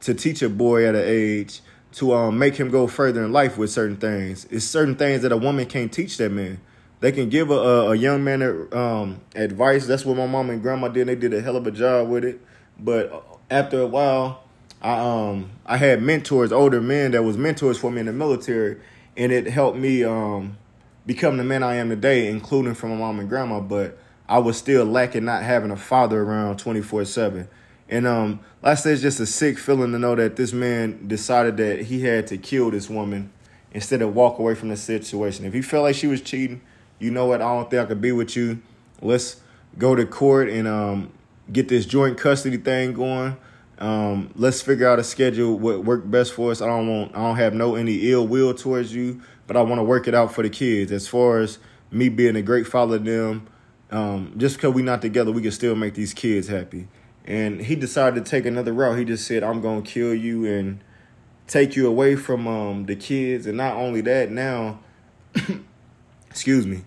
to teach a boy at an age, to um make him go further in life with certain things. It's certain things that a woman can't teach that man. They can give a, a, young man um, advice. That's what my mom and grandma did. They did a hell of a job with it. But after a while, I um I had mentors, older men that was mentors for me in the military, and it helped me um become the man I am today, including from my mom and grandma. But I was still lacking not having a father around twenty four seven. And um, said, it's just a sick feeling to know that this man decided that he had to kill this woman instead of walk away from the situation. If he felt like she was cheating, you know what? I don't think I could be with you. Let's go to court and um, get this joint custody thing going. Um, let's figure out a schedule what work best for us. I don't want I don't have no any ill will towards you, but I want to work it out for the kids. As far as me being a great father to them, um, just because we're not together, we can still make these kids happy. And he decided to take another route. He just said, "I'm gonna kill you and take you away from um, the kids." And not only that, now, excuse me,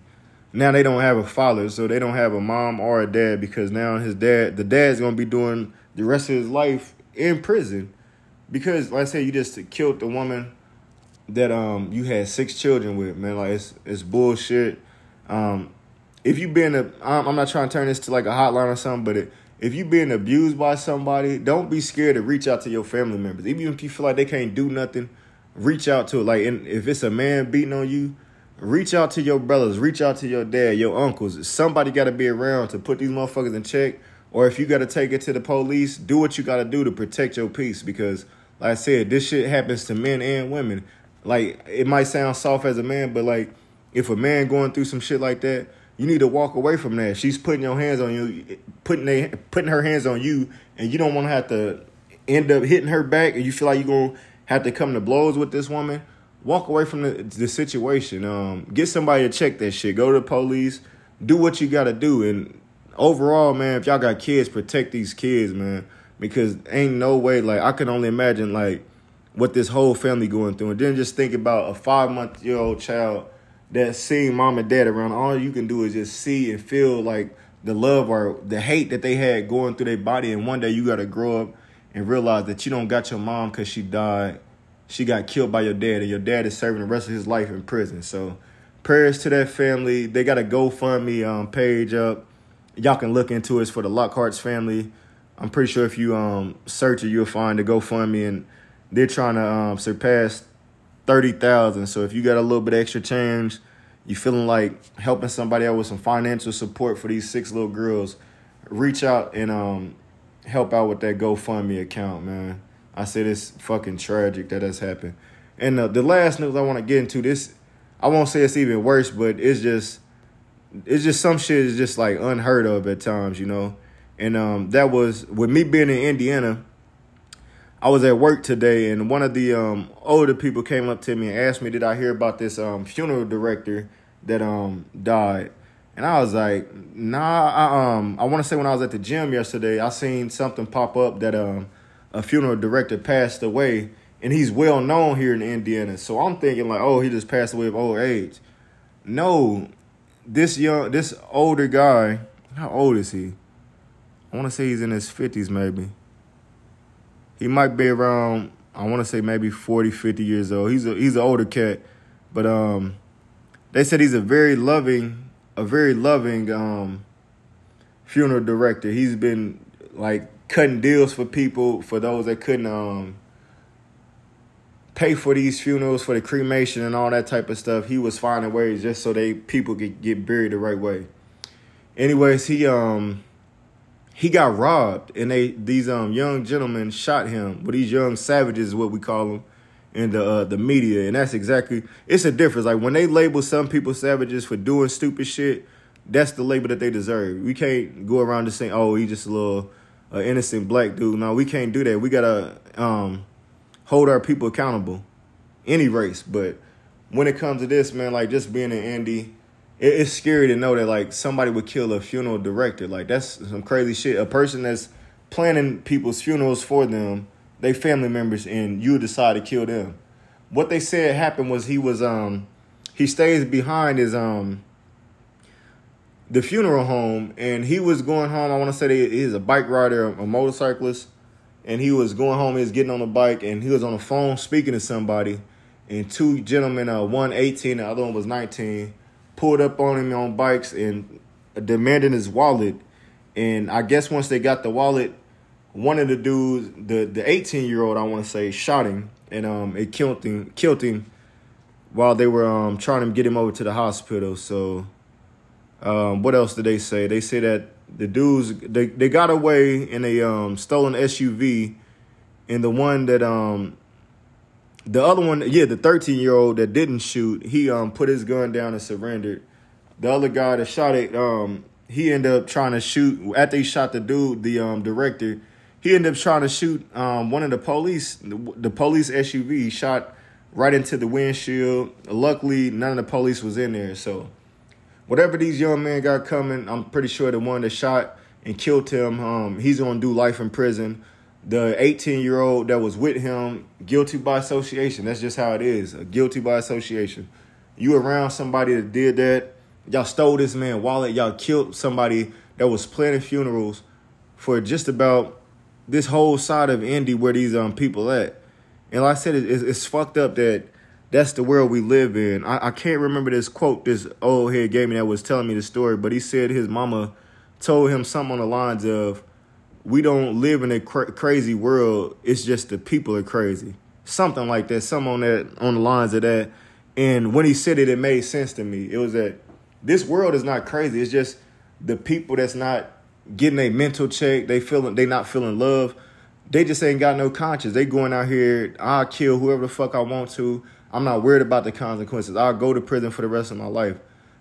now they don't have a father, so they don't have a mom or a dad because now his dad, the dad's gonna be doing the rest of his life in prison because, like I said, you just killed the woman that um you had six children with. Man, like it's it's bullshit. Um, if you've been a, I'm not trying to turn this to like a hotline or something, but it, if you being abused by somebody, don't be scared to reach out to your family members. Even if you feel like they can't do nothing, reach out to it. Like, and if it's a man beating on you, reach out to your brothers, reach out to your dad, your uncles. Somebody got to be around to put these motherfuckers in check. Or if you got to take it to the police, do what you got to do to protect your peace. Because, like I said, this shit happens to men and women. Like, it might sound soft as a man, but like, if a man going through some shit like that, you need to walk away from that. She's putting your hands on you, putting they, putting her hands on you, and you don't want to have to end up hitting her back, and you feel like you're gonna have to come to blows with this woman. Walk away from the, the situation. Um, get somebody to check that shit. Go to the police. Do what you got to do. And overall, man, if y'all got kids, protect these kids, man, because ain't no way. Like I can only imagine like what this whole family going through, and then just think about a five month year old child that seeing mom and dad around, all you can do is just see and feel like the love or the hate that they had going through their body. And one day you got to grow up and realize that you don't got your mom because she died. She got killed by your dad, and your dad is serving the rest of his life in prison. So, prayers to that family. They got a GoFundMe um, page up. Y'all can look into it. For the Lockhart's family. I'm pretty sure if you um, search it, you'll find the GoFundMe, and they're trying to um, surpass thirty thousand. So if you got a little bit extra change, you feeling like helping somebody out with some financial support for these six little girls, reach out and um help out with that GoFundMe account, man. I said it's fucking tragic that has happened. And uh, the last news I want to get into this, I won't say it's even worse, but it's just it's just some shit is just like unheard of at times, you know. And um that was with me being in Indiana I was at work today, and one of the um, older people came up to me and asked me, "Did I hear about this um, funeral director that um, died?" And I was like, "Nah." I, um, I want to say when I was at the gym yesterday, I seen something pop up that um, a funeral director passed away, and he's well known here in Indiana. So I'm thinking like, "Oh, he just passed away of old age." No, this young, this older guy. How old is he? I want to say he's in his fifties, maybe he might be around I want to say maybe 40, 50 years old. He's a he's an older cat, but um, they said he's a very loving, a very loving um, funeral director. He's been like cutting deals for people for those that couldn't um pay for these funerals for the cremation and all that type of stuff. He was finding ways just so they people could get buried the right way. Anyways, he um he got robbed and they these um young gentlemen shot him. But these young savages is what we call them in the uh, the media. And that's exactly it's a difference. Like when they label some people savages for doing stupid shit that's the label that they deserve. We can't go around just saying oh he's just a little uh, innocent black dude. No we can't do that. We gotta um hold our people accountable any race but when it comes to this man like just being an Indy it, it's scary to know that like somebody would kill a funeral director. Like that's some crazy shit. A person that's planning people's funerals for them, they family members, and you decide to kill them. What they said happened was he was um he stays behind his um the funeral home and he was going home. I want to say he is a bike rider, a motorcyclist, and he was going home. He was getting on the bike and he was on the phone speaking to somebody. And two gentlemen, uh, one 18, the other one was 19, pulled up on him on bikes and demanding his wallet. And I guess once they got the wallet, one of the dudes, the the 18 year old, I want to say, shot him and um it killed him killed him while they were um trying to get him over to the hospital. So um what else did they say? They say that the dudes they, they got away in a um stolen SUV and the one that um the other one, yeah, the 13 year old that didn't shoot, he um put his gun down and surrendered. The other guy that shot it, um, he ended up trying to shoot after he shot the dude, the um director. He ended up trying to shoot um one of the police, the police SUV. Shot right into the windshield. Luckily, none of the police was in there. So, whatever these young men got coming, I'm pretty sure the one that shot and killed him, um, he's gonna do life in prison the 18 year old that was with him guilty by association. That's just how it is. A guilty by association. You around somebody that did that. Y'all stole this man wallet. Y'all killed somebody that was planning funerals for just about this whole side of Indy where these um people at. And like I said, it's, it's fucked up that that's the world we live in. I, I can't remember this quote this old head gave me that was telling me the story, but he said his mama told him something on the lines of we don't live in a cra- crazy world. It's just the people are crazy. Something like that. Something on that on the lines of that. And when he said it, it made sense to me. It was that this world is not crazy. It's just the people that's not getting a mental check. They feeling they not feeling love. They just ain't got no conscience. They going out here. I'll kill whoever the fuck I want to. I'm not worried about the consequences. I'll go to prison for the rest of my life.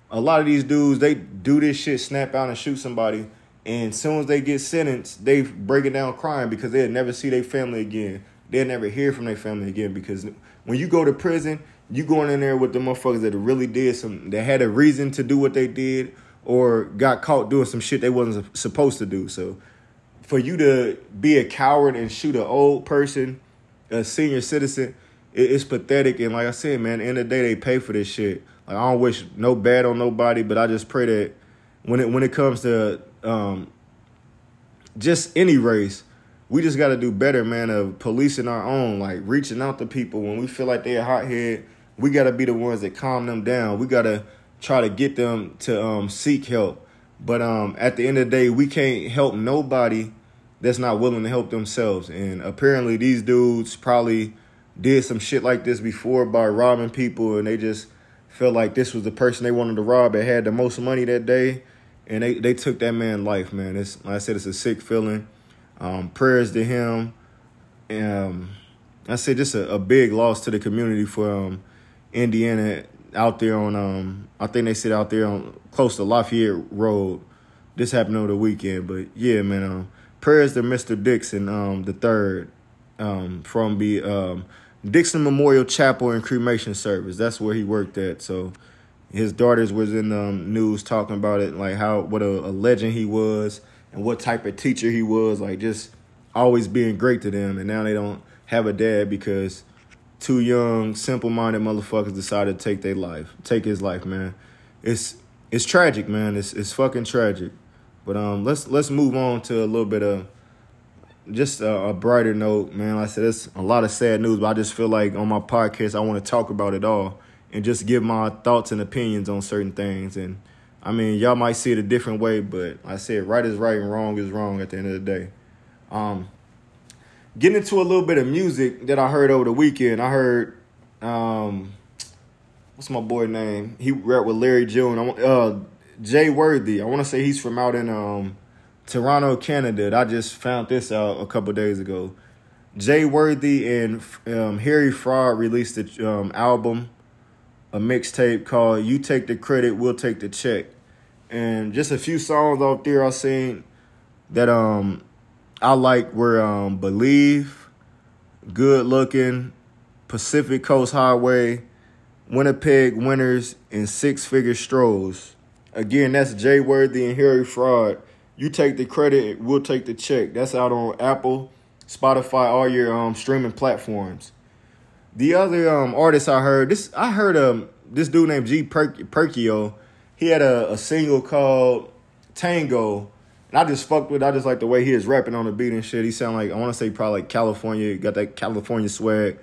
A lot of these dudes, they do this shit, snap out and shoot somebody, and as soon as they get sentenced, they break it down crying because they'll never see their family again. They'll never hear from their family again because when you go to prison, you going in there with the motherfuckers that really did some, that had a reason to do what they did, or got caught doing some shit they wasn't supposed to do. So for you to be a coward and shoot an old person, a senior citizen, it, it's pathetic. And like I said, man, end of the day, they pay for this shit. Like I don't wish no bad on nobody, but I just pray that when it when it comes to um, just any race, we just got to do better, man, of policing our own, like reaching out to people when we feel like they're hothead. We got to be the ones that calm them down. We got to try to get them to um, seek help. But um, at the end of the day, we can't help nobody that's not willing to help themselves. And apparently, these dudes probably did some shit like this before by robbing people, and they just felt like this was the person they wanted to rob that had the most money that day, and they, they took that man life, man. It's like I said, it's a sick feeling. Um, prayers to him. Um, I said just a, a, big loss to the community for um, Indiana out there on um, I think they sit out there on close to Lafayette Road. This happened over the weekend, but yeah, man. Um, prayers to Mr. Dixon, um, the third, um, from the um, Dixon Memorial Chapel and Cremation Service. That's where he worked at. So his daughters was in the um, news talking about it, like how what a, a legend he was and what type of teacher he was, like just always being great to them. And now they don't have a dad because two young, simple-minded motherfuckers decided to take their life, take his life, man. It's it's tragic, man. It's it's fucking tragic. But um, let's let's move on to a little bit of just a, a, brighter note, man. Like I said it's a lot of sad news, but I just feel like on my podcast I want to talk about it all and just give my thoughts and opinions on certain things. And I mean, y'all might see it a different way, but like I said right is right and wrong is wrong at the end of the day. Um, getting into a little bit of music that I heard over the weekend. I heard um, what's my boy name? He rap with Larry June. I uh Jay Worthy. I want to say he's from out in um Toronto, Canada. I just found this out a couple days ago. Jay Worthy and um, Harry Fraud released an um, album, a mixtape called "You Take the Credit, We'll Take the Check," and just a few songs out there I seen that um I like were um "Believe," "Good Looking," "Pacific Coast Highway," "Winnipeg Winners," and Six Figure Strolls. Again, that's Jay Worthy and Harry Fraud you take the credit, we'll take the check. That's out on Apple, Spotify, all your um, streaming platforms. The other um, artist I heard this, I heard um this dude named G per- Perkio. He had a, a single called Tango, and I just fucked with. It. I just like the way he is rapping on the beat and shit. He sound like I want to say probably like California, got that California swag,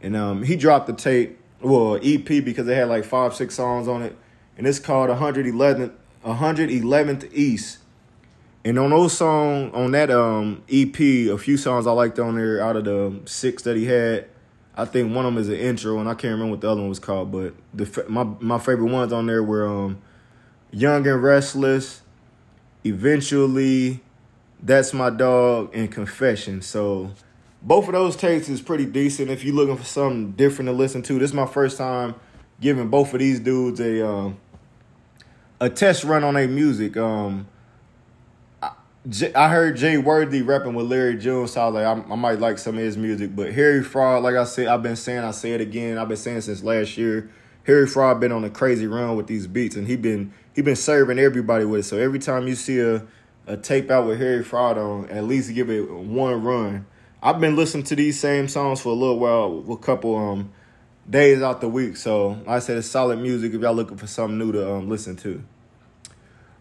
and um he dropped the tape, well EP because they had like five six songs on it, and it's called 111th 111th East and on those songs, on that um EP, a few songs I liked on there out of the six that he had. I think one of them is an intro, and I can't remember what the other one was called. But the my my favorite ones on there were um, "Young and Restless," eventually, "That's My Dog," and "Confession." So both of those takes is pretty decent. If you're looking for something different to listen to, this is my first time giving both of these dudes a um, a test run on their music. Um, I heard Jay Worthy rapping with Larry June, so I was like, I, I, might like some of his music. But Harry Fraud, like I said, I've been saying, I say it again. I've been saying since last year. Harry Fraud been on a crazy run with these beats, and he been he been serving everybody with it. So every time you see a a tape out with Harry Fraud on, at least give it one run. I've been listening to these same songs for a little while, a couple um days out the week. So like I said it's solid music if y'all looking for something new to um listen to.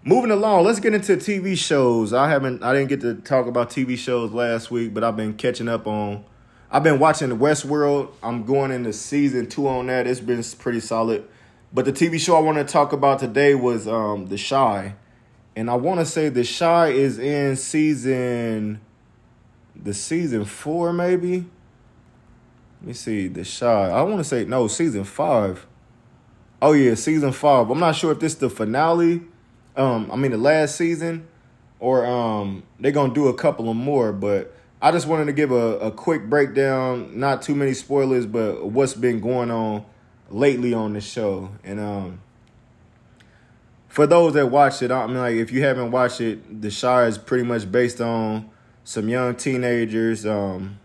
Moving along, let's get into TV shows. I haven't, I didn't get to talk about TV shows last week, but I've been catching up on. I've been watching Westworld. I'm going into season two on that. It's been pretty solid. But the TV show I want to talk about today was um, The Chi, and I want to say The Chi is in season, the season four maybe. Let me see The Chi. I want to say no season five. Oh yeah, season five. I'm not sure if this is the finale. Um, I mean the last season, or um, they're gonna do a couple of more. But I just wanted to give a, a quick breakdown, not too many spoilers, but what's been going on lately on the show. And um, for those that watched it, I mean, like if you haven't watched it, The Chi is pretty much based on some young teenagers, um,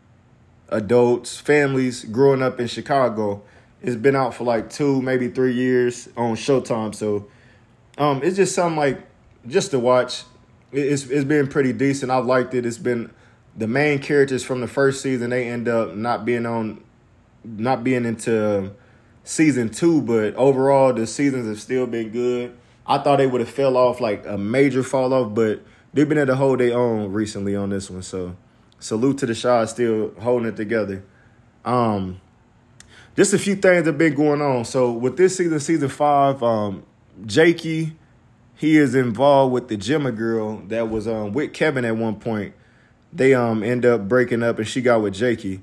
adults, families growing up in Chicago. It's been out for like two, maybe three years on Showtime. So um, it's just something like just to watch. It's it's been pretty decent. I've liked it. It's been the main characters from the first season. They end up not being on, not being into season two. But overall, the seasons have still been good. I thought they would have fell off like a major fall off, but they've been able to hold their own recently on this one. So salute to the Chi still holding it together. Um, just a few things have been going on. So with this season, season five, um, Jakey, he is involved with the Jemma girl that was um with Kevin at one point. They um end up breaking up and she got with Jakey.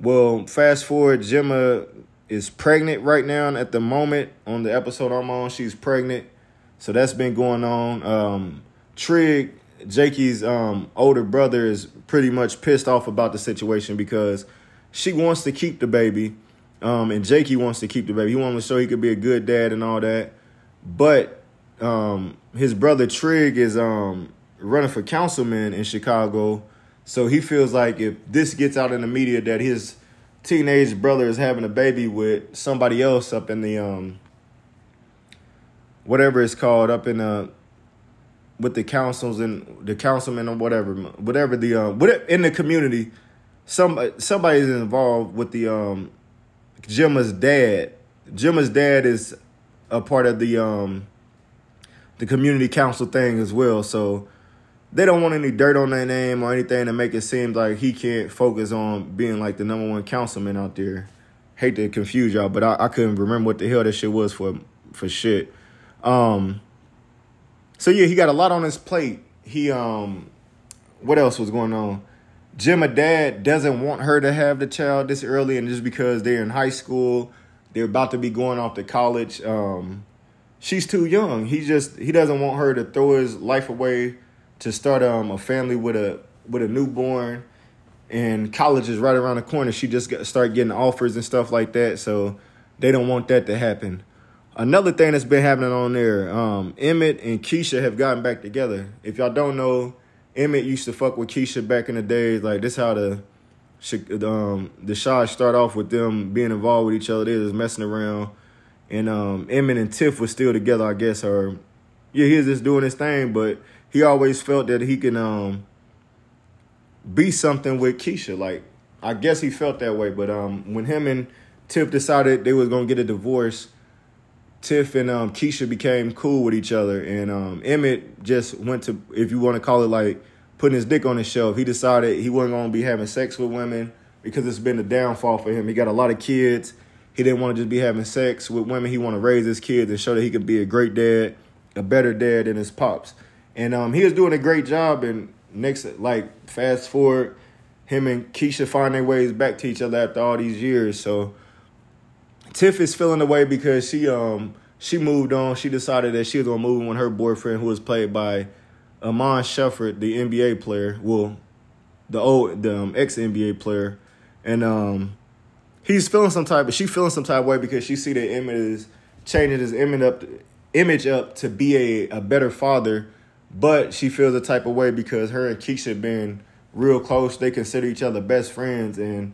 Well, fast forward, Jemma is pregnant right now at the moment on the episode I'm on. She's pregnant. So that's been going on. Um Trig, Jakey's um older brother is pretty much pissed off about the situation because she wants to keep the baby. Um, and Jakey wants to keep the baby. He wants to show he could be a good dad and all that. But um, his brother Trig is um, running for councilman in Chicago. So he feels like if this gets out in the media that his teenage brother is having a baby with somebody else up in the um whatever it's called up in the with the councils and the councilman or whatever whatever the um whatever, in the community some somebody's involved with the um Jemma's dad. Jemma's dad is a part of the um the community council thing as well. So they don't want any dirt on their name or anything to make it seem like he can't focus on being like the number one councilman out there. Hate to confuse y'all, but I, I couldn't remember what the hell that shit was for for shit. Um so yeah, he got a lot on his plate. He um what else was going on? Jemma dad doesn't want her to have the child this early and just because they're in high school, they're about to be going off to college. Um she's too young. He just he doesn't want her to throw his life away to start um a family with a with a newborn and college is right around the corner. She just got start getting offers and stuff like that, so they don't want that to happen. Another thing that's been happening on there, um, Emmett and Keisha have gotten back together. If y'all don't know, Emmett used to fuck with Keisha back in the days. Like this, how the um the Chi start off with them being involved with each other. They was messing around, and um Emmett and Tiff was still together. I guess, or yeah, he was just doing his thing, but he always felt that he can um be something with Keisha. Like I guess he felt that way, but um when him and Tiff decided they was gonna get a divorce Tiff and um, Keisha became cool with each other, and um, Emmett just went to, if you want to call it like putting his dick on the shelf. He decided he wasn't going to be having sex with women because it's been a downfall for him. He got a lot of kids. He didn't want to just be having sex with women. He want to raise his kids and show that he could be a great dad, a better dad than his pops. And um, he was doing a great job. And next, like fast forward, him and Keisha find their ways back to each other after all these years. So Tiff is feeling the way because she um she moved on. She decided that she was gonna move in with her boyfriend, who was played by Iman Shumpert, the NBA player. Well, the old the um, ex NBA player, and um he's feeling some type, but she feeling some type of way because she see that Emmett is changing his image up, image up to be a, a better father, but she feels a type of way because her and Keisha been real close. They consider each other best friends, and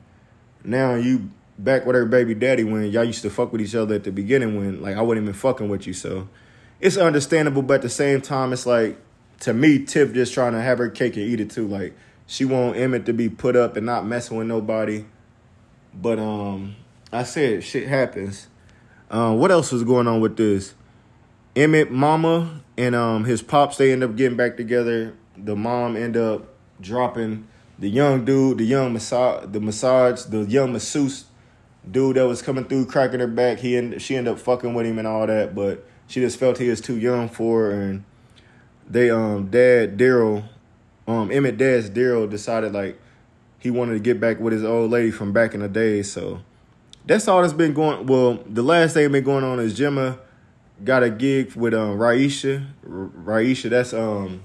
now you back with her baby daddy when y'all used to fuck with each other at the beginning when like I wasn't even fucking with you. So it's understandable, but at the same time, it's like to me, Tiff just trying to have her cake and eat it too. Like she want Emmett to be put up and not messing with nobody. But um, I said shit happens. Uh, what else was going on with this? Emmett mama and um his pops they end up getting back together. The mom end up dropping the young dude, the young massage, the massage, the young masseuse dude that was coming through cracking her back. He and she ended up fucking with him and all that, but she just felt he was too young for her. And they um dad Daryl, um Emmett dad's Daryl decided like he wanted to get back with his old lady from back in the day, so that's all that's been going. Well, the last thing been going on is Jemma got a gig with um Raisha. R- Raisha, that's um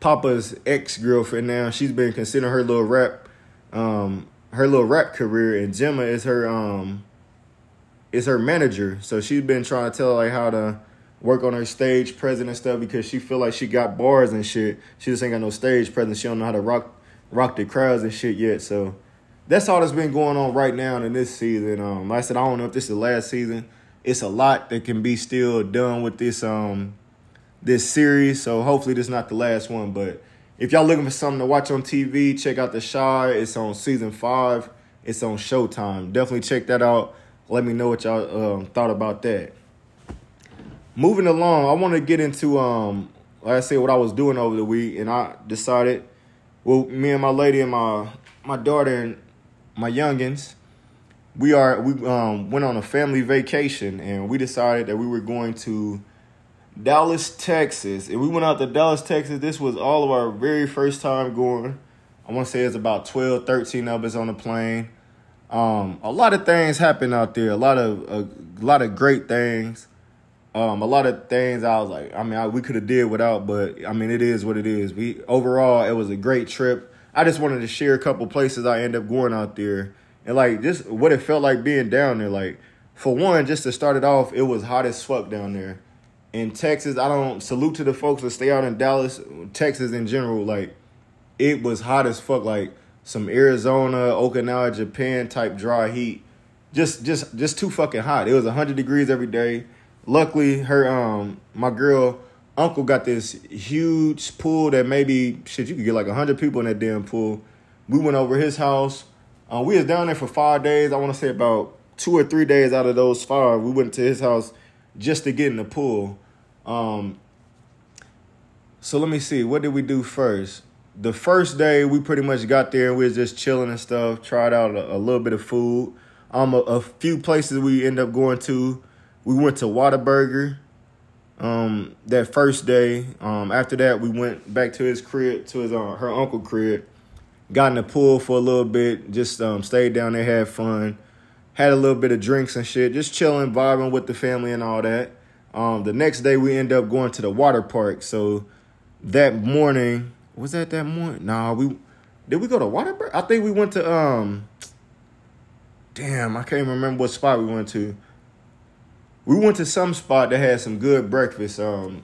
Papa's ex girlfriend now. She's been considering her little rap, um, her little rap career, and Jemma is her um is her manager. So she's been trying to tell like how to work on her stage presence and stuff because she feel like she got bars and shit. She just ain't got no stage presence. She don't know how to rock rock the crowds and shit yet. So that's all that's been going on right now in this season. Um, like I said, I don't know if this is the last season. It's a lot that can be still done with this um this series. So hopefully this is not the last one. But if y'all looking for something to watch on TV, check out The Chi. It's on season five. It's on Showtime. Definitely check that out. Let me know what y'all um, thought about that. Moving along, I want to get into um, like I said, what I was doing over the week, and I decided, well, me and my lady and my my daughter and my youngins, we are we um went on a family vacation, and we decided that we were going to Dallas, Texas, and we went out to Dallas, Texas. This was all of our very first time going. I want to say it's about 12, 13 of us on the plane. Um, a lot of things happened out there. A lot of a, lot of great things. Um, a lot of things I was like, I mean, I, we could have did without, but I mean, it is what it is. We overall, it was a great trip. I just wanted to share a couple places I end up going out there, and like just what it felt like being down there. Like for one, just to start it off, it was hot as fuck down there. In Texas, I don't salute to the folks that stay out in Dallas, Texas in general. Like it was hot as fuck. Like some Arizona, Okinawa, Japan type dry heat. Just just just too fucking hot. It was 100 degrees every day. Luckily, her um my girl uncle got this huge pool that maybe shit you could get like 100 people in that damn pool. We went over his house. Uh, we was down there for five days. I want to say about two or three days out of those five, we went to his house just to get in the pool. Um, so let me see. What did we do first? The first day we pretty much got there and we was just chilling and stuff. Tried out a, a little bit of food. Um, a, a few places we end up going to. We went to Whataburger. Um, that first day. Um, after that we went back to his crib, to his uh, her uncle crib. Got in the pool for a little bit. Just um, stayed down there, had fun. Had a little bit of drinks and shit. Just chilling, vibing with the family and all that. Um, the next day we end up going to the water park. So that morning, was that that morning? Nah, we did we go to Waterburg? I think we went to um. Damn, I can't remember what spot we went to. We went to some spot that had some good breakfast, um,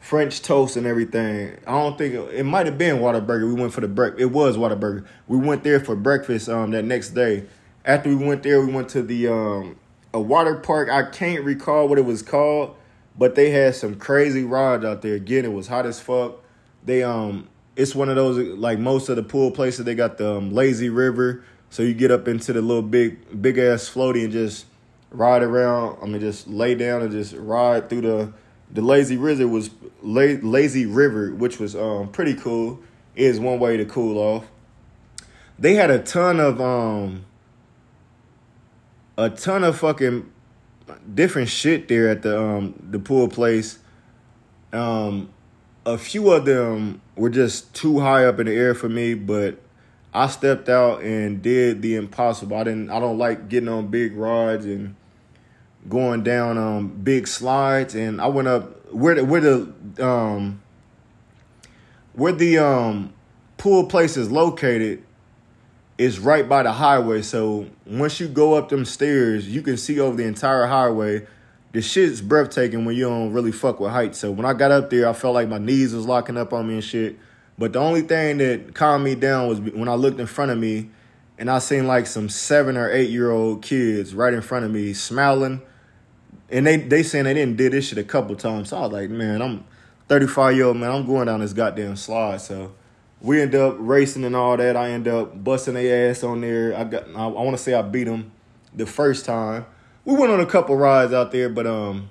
French toast and everything. I don't think it, it might have been Whataburger. We went for the break. It was Whataburger. We went there for breakfast um that next day. After we went there, we went to the um a water park. I can't recall what it was called, but they had some crazy rides out there. Again, it was hot as fuck. They um, it's one of those like most of the pool places. They got the um, lazy river, so you get up into the little big big ass floaty and just ride around. I mean, just lay down and just ride through the the lazy river was la- lazy river, which was um pretty cool. Is one way to cool off. They had a ton of um a ton of fucking different shit there at the um the pool place. Um a few of them were just too high up in the air for me, but I stepped out and did the impossible. I didn't I don't like getting on big rods and going down um big slides and I went up where the where the um where the um pool place is located is right by the highway. So once you go up them stairs, you can see over the entire highway. The shit's breathtaking when you don't really fuck with heights. So when I got up there, I felt like my knees was locking up on me and shit. But the only thing that calmed me down was when I looked in front of me and I seen like some seven or eight year old kids right in front of me smiling. And they they saying they didn't did this shit a couple times. So I was like, man, I'm 35 year old man. I'm going down this goddamn slide. So we end up racing and all that. I end up busting their ass on there. I got I, I want to say I beat them the first time. We went on a couple rides out there, but um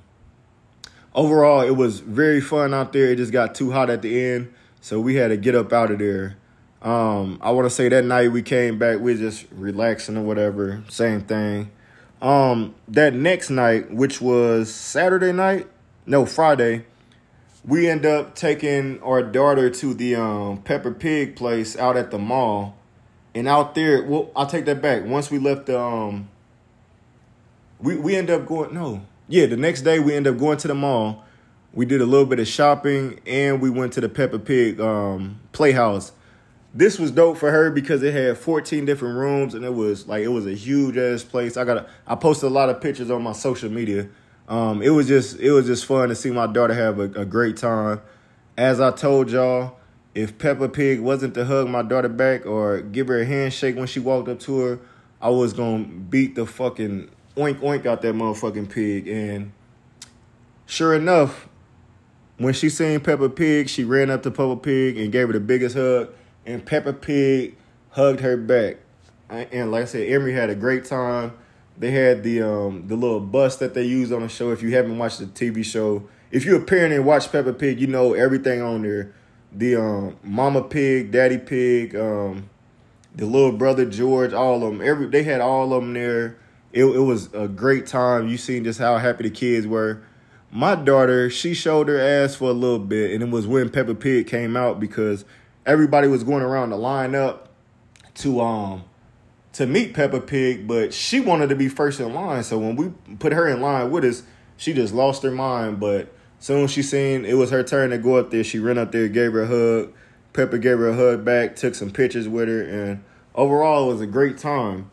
overall it was very fun out there. It just got too hot at the end, so we had to get up out of there. Um I want to say that night we came back, we just relaxing or whatever, same thing. Um that next night, which was Saturday night, no, Friday, we end up taking our daughter to the um, Peppa Pig place out at the mall, and out there, well, I'll take that back. Once we left the um, we we end up going no yeah the next day we end up going to the mall. We did a little bit of shopping and we went to the Peppa Pig um, playhouse. This was dope for her because it had 14 different rooms and it was like it was a huge ass place. I got a, I posted a lot of pictures on my social media. Um, it was just it was just fun to see my daughter have a, a great time. As I told y'all, if Peppa Pig wasn't to hug my daughter back or give her a handshake when she walked up to her, I was gonna beat the fucking oink oink out that motherfucking pig. And sure enough, when she seen Peppa Pig, she ran up to Peppa Pig and gave her the biggest hug. And Peppa Pig hugged her back. And like I said, Emery had a great time. They had the um the little bus that they used on the show. If you haven't watched the TV show, if you're a parent and watch Peppa Pig, you know everything on there. The um Mama Pig, Daddy Pig, um, the little brother George, all of them. Every they had all of them there. It, it was a great time. You seen just how happy the kids were. My daughter, she showed her ass for a little bit, and it was when Peppa Pig came out because everybody was going around the line up to um to meet Peppa Pig, but she wanted to be first in line. So when we put her in line with us, she just lost her mind. But soon she seen it was her turn to go up there, she ran up there, gave her a hug. Peppa gave her a hug back, took some pictures with her, and overall it was a great time.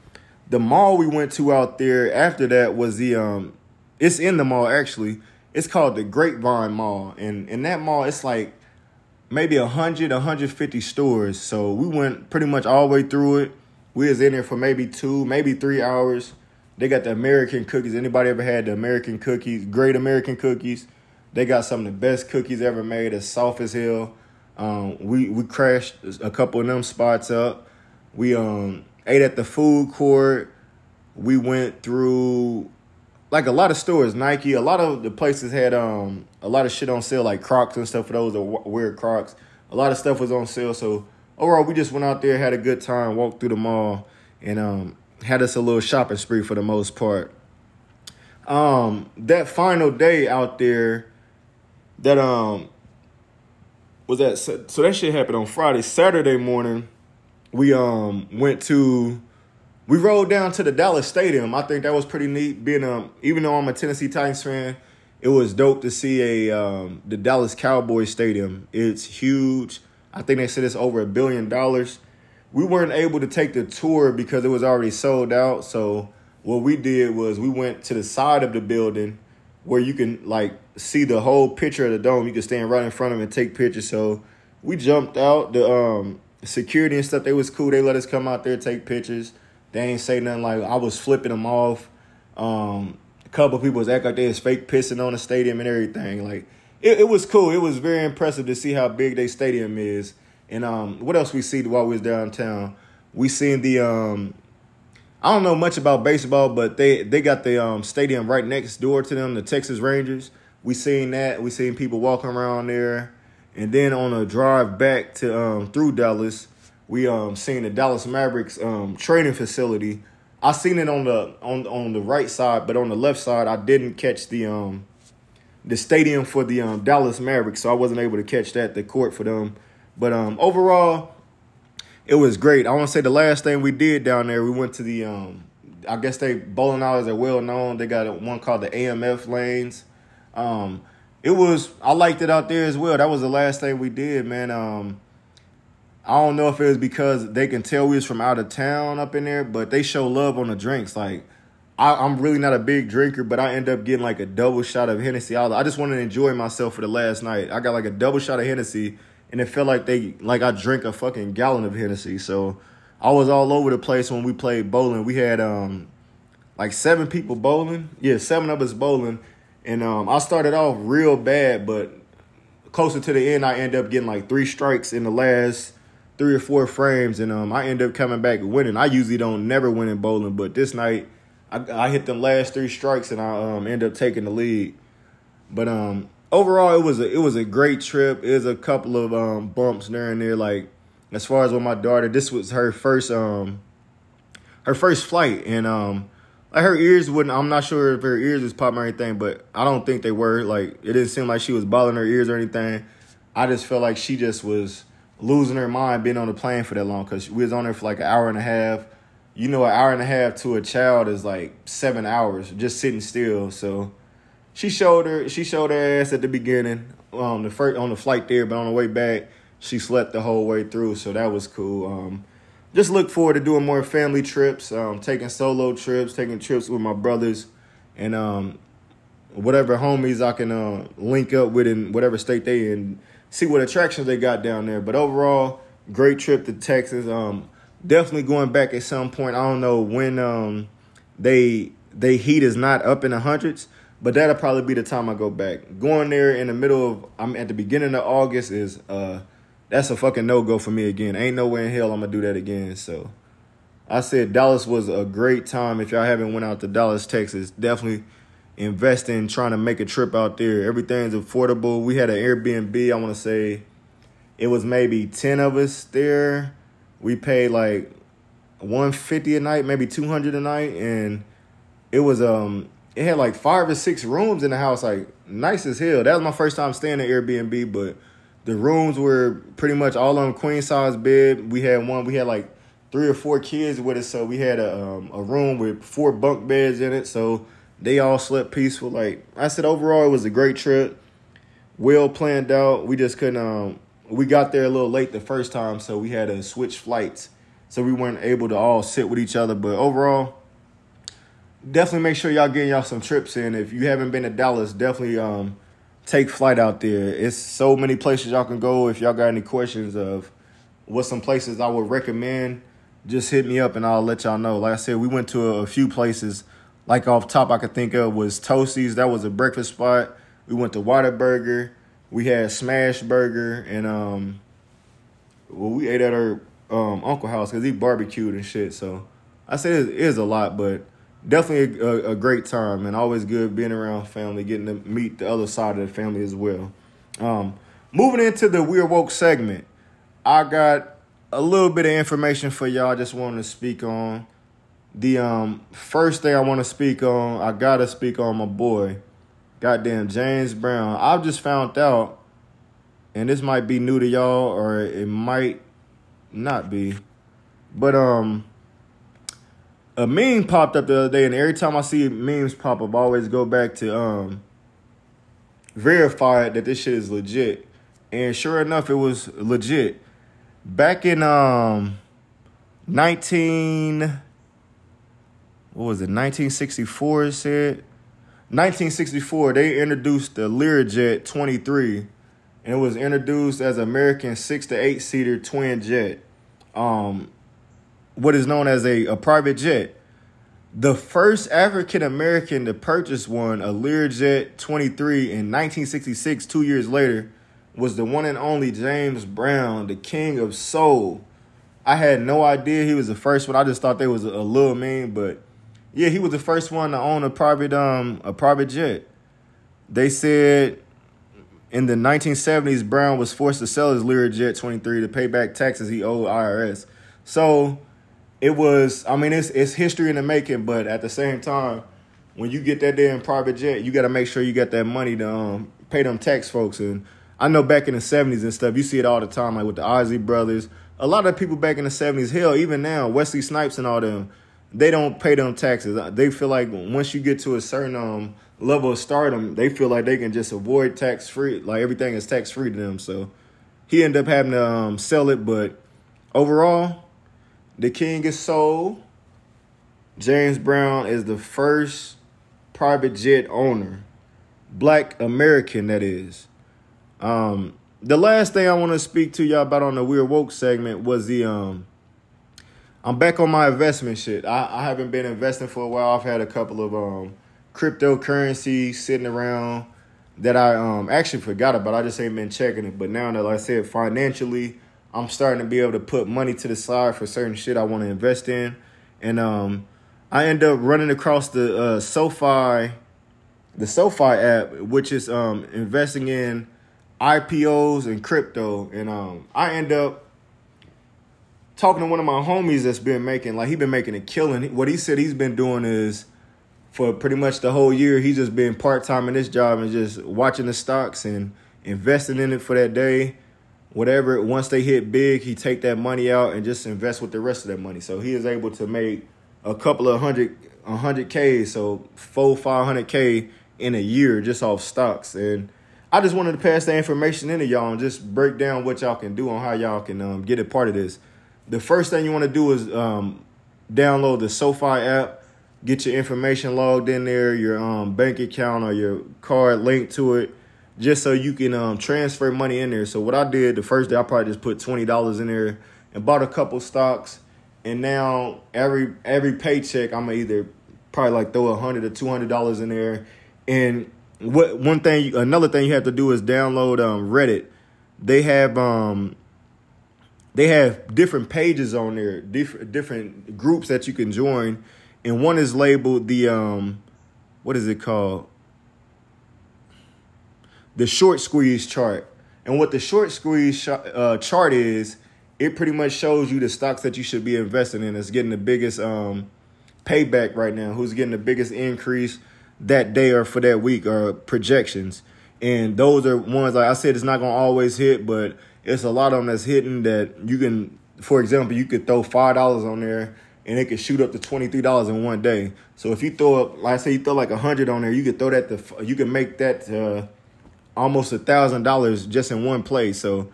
The mall we went to out there after that was the um it's in the mall actually. It's called the Grapevine Mall. And in that mall it's like maybe 100, 150 stores. So we went pretty much all the way through it. We was in there for maybe two, maybe three hours. They got the American cookies. Anybody ever had the American cookies? Great American cookies. They got some of the best cookies ever made. As soft as hell. Um, we we crashed a couple of them spots up. We um ate at the food court. We went through like a lot of stores, Nike. A lot of the places had um a lot of shit on sale, like Crocs and stuff. For those that wear Crocs, a lot of stuff was on sale. So overall, we just went out there, had a good time, walked through the mall, and um had us a little shopping spree for the most part. Um, that final day out there, that um was that so that shit happened on Friday. Saturday morning, we um went to we rode down to the Dallas Stadium. I think that was pretty neat. Being um even though I'm a Tennessee Titans fan, it was dope to see a um the Dallas Cowboys Stadium. It's huge. I think they said it's over a billion dollars. We weren't able to take the tour because it was already sold out. So what we did was we went to the side of the building where you can like see the whole picture of the dome. You can stand right in front of it and take pictures. So we jumped out. The um security and stuff, they was cool. They let us come out there take pictures. They ain't say nothing like I was flipping them off. Um, a couple people was acting like they was fake pissing on the stadium and everything. Like it, it was cool. It was very impressive to see how big their stadium is. And um, what else we see while we was downtown? We seen the um, I don't know much about baseball, but they they got the um stadium right next door to them, the Texas Rangers. We seen that. We seen people walking around there. And then on a drive back to um through Dallas, we um seen the Dallas Mavericks um training facility. I seen it on the on on the right side, but on the left side I didn't catch the um the stadium for the um Dallas Mavericks, so I wasn't able to catch that, the court for them. But um overall, it was great. I want to say the last thing we did down there, we went to the um I guess they bowling alleys are well known. They got one called the AMF lanes. Um it was I liked it out there as well. That was the last thing we did, man. Um I don't know if it was because they can tell we was from out of town up in there, but they show love on the drinks. Like I, am really not a big drinker, but I end up getting like a double shot of Hennessy. I, I just wanted to enjoy myself for the last night. I got like a double shot of Hennessy, and it felt like they like I drank a fucking gallon of Hennessy. So I was all over the place when we played bowling. We had um like seven people bowling. Yeah, seven of us bowling. And um I started off real bad, but closer to the end I end up getting like three strikes in the last three or four frames and um I end up coming back winning. I usually don't never win in bowling, but this night I, I hit them last three strikes and I um end up taking the lead. But um overall it was a it was a great trip. It was a couple of um bumps and there like as far as with my daughter, this was her first um her first flight and um like her ears wouldn't I'm not sure if her ears was popping or anything, but I don't think they were. Like it didn't seem like she was bothering her ears or anything. I just felt like she just was losing her mind being on the plane for that long because we was on there for like an hour and a half. you know, an hour and a half to a child is like seven hours just sitting still. So she showed her she showed her ass at the beginning um the first on the flight there, but on the way back she slept the whole way through. So that was cool. Um, just look forward to doing more family trips, um, taking solo trips, taking trips with my brothers, and um, whatever homies I can uh, link up with in whatever state they in. See what attractions they got down there. But overall, great trip to Texas. Um, definitely going back at some point. I don't know when um, they they heat is not up in the hundreds, but that'll probably be the time I go back. Going there in the middle of I'm at the beginning of August is uh that's a fucking no go for me again. Ain't nowhere in hell I'm gonna do that again. So I said Dallas was a great time. If y'all haven't went out to Dallas, Texas, definitely invest in trying to make a trip out there. Everything's affordable. We had an Airbnb. I want to say it was maybe ten of us there. We paid like one fifty a night, maybe two hundred a night, and it was um it had like five or six rooms in the house, like nice as hell. That was my first time staying at Airbnb, but the rooms were pretty much all on queen size bed. We had one. We had like three or four kids with us, so we had a um, a room with four bunk beds in it. So they all slept peaceful. Like I said, overall it was a great trip, well planned out. We just couldn't. Um, we got there a little late the first time, so we had to switch flights, so we weren't able to all sit with each other. But overall, definitely make sure y'all getting y'all some trips in. If you haven't been to Dallas, definitely um take flight out there. It's so many places y'all can go. If y'all got any questions of what some places I would recommend, just hit me up and I'll let y'all know. Like I said, we went to a, a few places. Like off top, I could think of was Toasties. That was a breakfast spot. We went to Whataburger. We had Smash Burger and um, well, we ate at our um uncle house because he barbecued and shit. So I said it is a lot, but definitely a, a, great time and always good being around family, getting to meet the other side of the family as well. Um, moving into the We're Woke segment, I got a little bit of information for y'all. I just wanted to speak on the um, first thing I want to speak on. I gotta speak on my boy, goddamn James Brown. I've just found out, and this might be new to y'all, or it might not be, but um a meme popped up the other day, and every time I see memes pop up, I always go back to um verify that this shit is legit. And sure enough, it was legit. Back in um 19 what was it, 1964 it said? 1964, they introduced the Learjet 23, and it was introduced as American six to eight seater twin jet. Um, what is known as a, a private jet. The first African American to purchase one, a Learjet 23 in 1966, two years later, was the one and only James Brown, the king of soul. I had no idea he was the first one. I just thought they was a, little mean, but yeah, he was the first one to own a private um a private jet. They said in the 1970s, Brown was forced to sell his Learjet 23 to pay back taxes he owed IRS. So it was I mean it's it's history in the making, but at the same time, when you get that damn private jet, you got to make sure you got that money to um, pay them tax folks. And I know back in the seventies and stuff, you see it all the time, like with the Ozzy brothers. A lot of people back in the seventies, hell, even now, Wesley Snipes and all them, they don't pay them taxes. They feel like once you get to a certain um, level of stardom, they feel like they can just avoid tax free, like everything is tax free to them. So he ended up having to um, sell it, but overall the King is sold. James Brown is the first private jet owner, black American, that is. Um, the last thing I want to speak to y'all about on the We're Woke segment was the um, I'm back on my investment shit. I, I haven't been investing for a while. I've had a couple of um cryptocurrency sitting around that I um actually forgot about. I just ain't been checking it. But now that like I said financially I'm starting to be able to put money to the side for certain shit I want to invest in. And um, I end up running across the uh, SoFi, the SoFi app, which is um, investing in IPOs and crypto. And um, I end up talking to one of my homies that's been making, like, he been making a killing. What he said he's been doing is for pretty much the whole year, he's just been part time in this job and just watching the stocks and investing in it for that day whatever. Once they hit big, he take that money out and just invest with the rest of that money. So he is able to make a couple of hundred, a hundred k, so four, five hundred k in a year just off stocks. And I just wanted to pass that information into y'all and just break down what y'all can do on how y'all can um, get a part of this. The first thing you want to do is um, download the SoFi app, get your information logged in there, your um, bank account or your card linked to it, just so you can um, transfer money in there. So what I did the first day, I probably just put twenty dollars in there and bought a couple stocks. And now every every paycheck, I'm gonna either probably like throw a hundred or two hundred dollars in there. And what one thing, another thing you have to do is download um, Reddit. They have um, they have different pages on there, different different groups that you can join, and one is labeled the um, what is it called? The short squeeze chart. And what the short squeeze sh- uh, chart is, it pretty much shows you the stocks that you should be investing in. It's getting the biggest um, payback right now. Who's getting the biggest increase that day or for that week or projections. And those are ones like I said, it's not gonna always hit, but it's a lot of them that's hitting that you can. For example, you could throw five dollars on there and it could shoot up to twenty three dollars in one day. So if you throw up, like I say, you throw like a hundred on there, you could throw that to you can make that uh, almost a thousand dollars just in one play. So,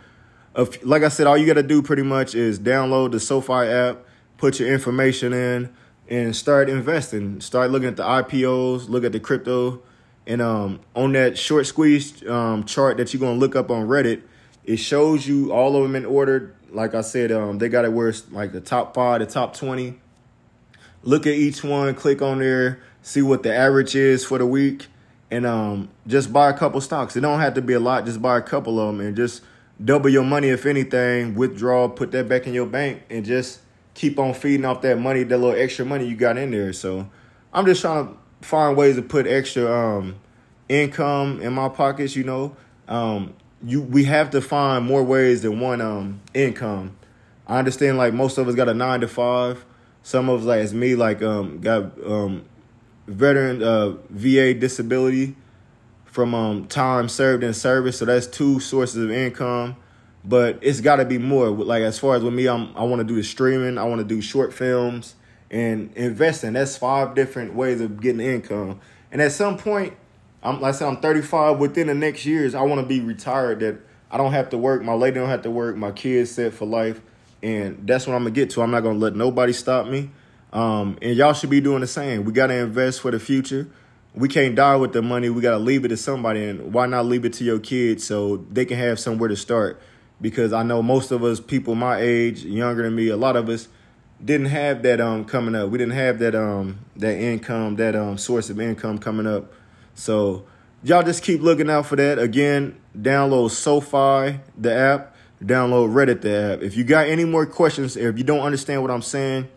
if, like I said, all you got to do pretty much is download the SoFi app, put your information in, and start investing. Start looking at the IPOs, look at the crypto, and um, on that short squeeze um, chart that you're gonna look up on Reddit, it shows you all of them in order. Like I said, um, they got it where it's like the top five, the top twenty. Look at each one, click on there, see what the average is for the week, and um, just buy a couple stocks. It don't have to be a lot. Just buy a couple of them and just double your money if anything. Withdraw, put that back in your bank, and just keep on feeding off that money, that little extra money you got in there. So I'm just trying to find ways to put extra um, income in my pockets. You know, um, you we have to find more ways than one um, income. I understand like most of us got a nine to five. Some of us like as me like um, got um, veteran uh, VA disability from um, time served in service. So that's two sources of income. But it's got to be more. Like as far as with me, I'm I want to do the streaming. I want to do short films and investing. That's five different ways of getting income. And at some point, I'm like I said, I'm 35. Within the next years, I want to be retired. That I don't have to work. My lady don't have to work. My kids set for life, and that's what I'm gonna get to. I'm not gonna let nobody stop me. Um, and y'all should be doing the same. We gotta invest for the future. We can't die with the money. We gotta leave it to somebody. And why not leave it to your kids so they can have somewhere to start? Because I know most of us, people my age, younger than me, a lot of us didn't have that um coming up. We didn't have that um that income, that um source of income coming up. So y'all just keep looking out for that. Again, download SoFi the app, download Reddit the app. If you got any more questions, if you don't understand what I'm saying,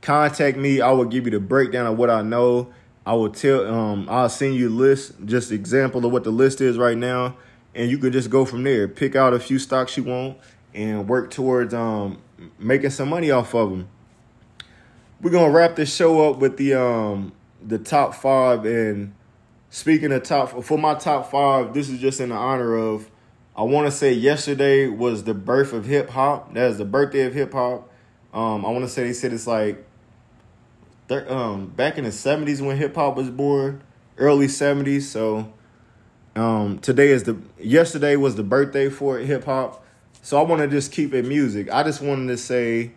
contact me. I will give you the breakdown of what I know. I will tell um I'll send you a list, just example of what the list is right now, and you can just go from there. Pick out a few stocks you want and work towards um making some money off of them. We're gonna wrap this show up with the um the top five and speaking of top for my top five, this is just in the honor of I want to say yesterday was the birth of hip hop. That is the birthday of hip hop. Um, I want to say they said it's like um back in the seventies when hip hop was born, early seventies. So um today is the yesterday was the birthday for hip hop. So I want to just keep it music. I just wanted to say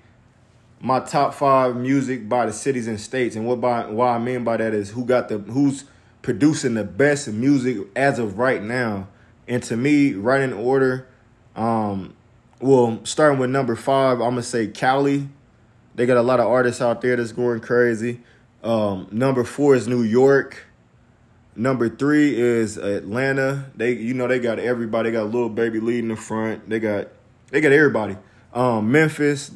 my top five music by the cities and states, and what by what I mean by that is who got the who's producing the best music as of right now. And to me, right in order, um, well, starting with number five, I'm gonna say Cali. They got a lot of artists out there that's going crazy. Um, number four is New York. Number three is Atlanta. They, you know, they got everybody. They got Lil Baby leading the front. They got, they got everybody. Um, Memphis,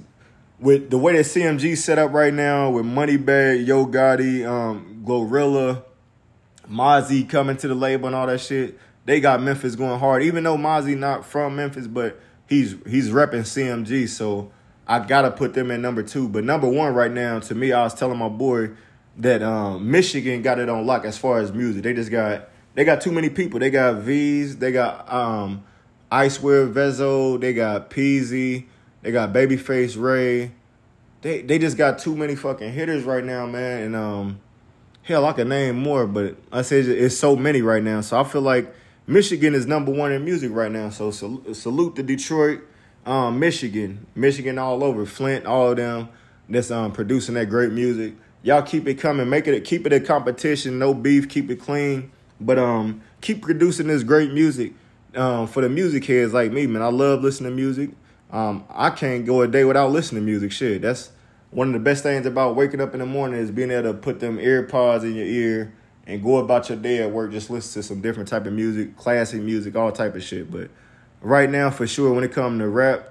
with the way that CMG set up right now, with Moneybagg, Yo Gotti, um, Glorilla, Mozzy coming to the label and all that shit, they got Memphis going hard. Even though Mozzy not from Memphis, but he's he's repping CMG, so I gotta put them in number two. But number one right now, to me, I was telling my boy that um, Michigan got it on lock as far as music. They just got they got too many people. They got Veeze, they got um, Icewear Vezo, they got Peezy, they got Babyface Ray. They they just got too many fucking hitters right now, man. And um, hell, I can name more, but I say it's so many right now. So I feel like Michigan is number one in music right now. So sal- salute to Detroit, um, Michigan, Michigan all over, Flint, all of them that's um producing that great music. Y'all keep it coming, make it keep it a competition, no beef, keep it clean, but um keep producing this great music. Um, for the music heads like me, man, I love listening to music. Um, I can't go a day without listening to music. Shit, that's one of the best things about waking up in the morning is being able to put them ear pods in your ear and go about your day at work. Just listen to some different type of music, classic music, all type of shit. But right now, for sure, when it comes to rap,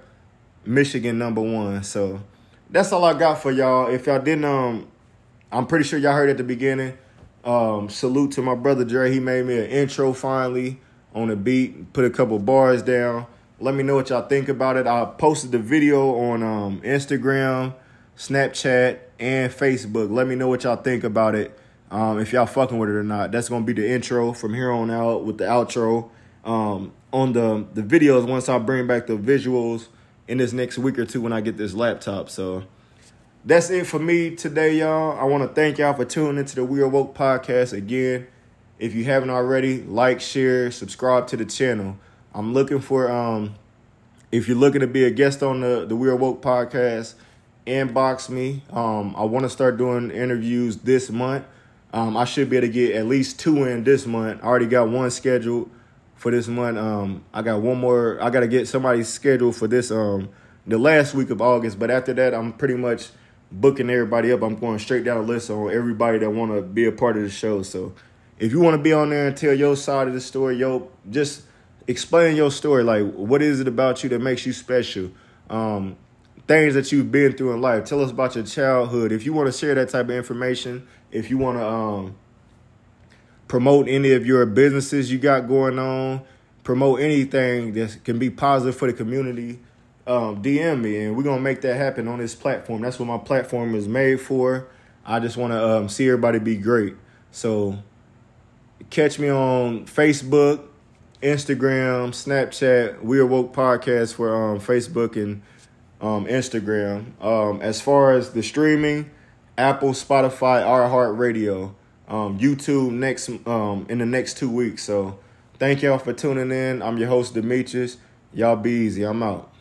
Michigan number one. So that's all I got for y'all. If y'all didn't, um, I'm pretty sure y'all heard at the beginning. Um, salute to my brother Dre. He made me an intro finally on a beat, put a couple bars down. Let me know what y'all think about it. I posted the video on um, Instagram, Snapchat, and Facebook. Let me know what y'all think about it. Um, if y'all fucking with it or not. That's gonna be the intro from here on out with the outro. Um, on the the videos, once I bring back the visuals in this next week or two when I get this laptop. So that's it for me today, y'all. I want to thank y'all for tuning into the We Are Woke podcast again. If you haven't already, like, share, subscribe to the channel. I'm looking for um if you're looking to be a guest on the the We Are Woke podcast, inbox me. Um I want to start doing interviews this month. Um I should be able to get at least two in this month. I already got one scheduled for this month. Um I got one more I got to get somebody scheduled for this um the last week of August, but after that I'm pretty much booking everybody up. I'm going straight down the list on everybody that want to be a part of the show. So if you want to be on there and tell your side of the story, yo, just explain your story. Like, what is it about you that makes you special? Um, things that you've been through in life. Tell us about your childhood. If you want to share that type of information, if you want to um, promote any of your businesses you got going on, promote anything that can be positive for the community, um, DM me and we're gonna make that happen on this platform. That's what my platform is made for. I just want to um, see everybody be great. So catch me on Facebook, Instagram, Snapchat. We are woke podcast for um, Facebook and um, Instagram. Um, as far as the streaming, Apple, Spotify, iHeartRadio, um, YouTube next um, in the next two weeks. So thank y'all for tuning in. I'm your host Demetrius. Y'all be easy. I'm out.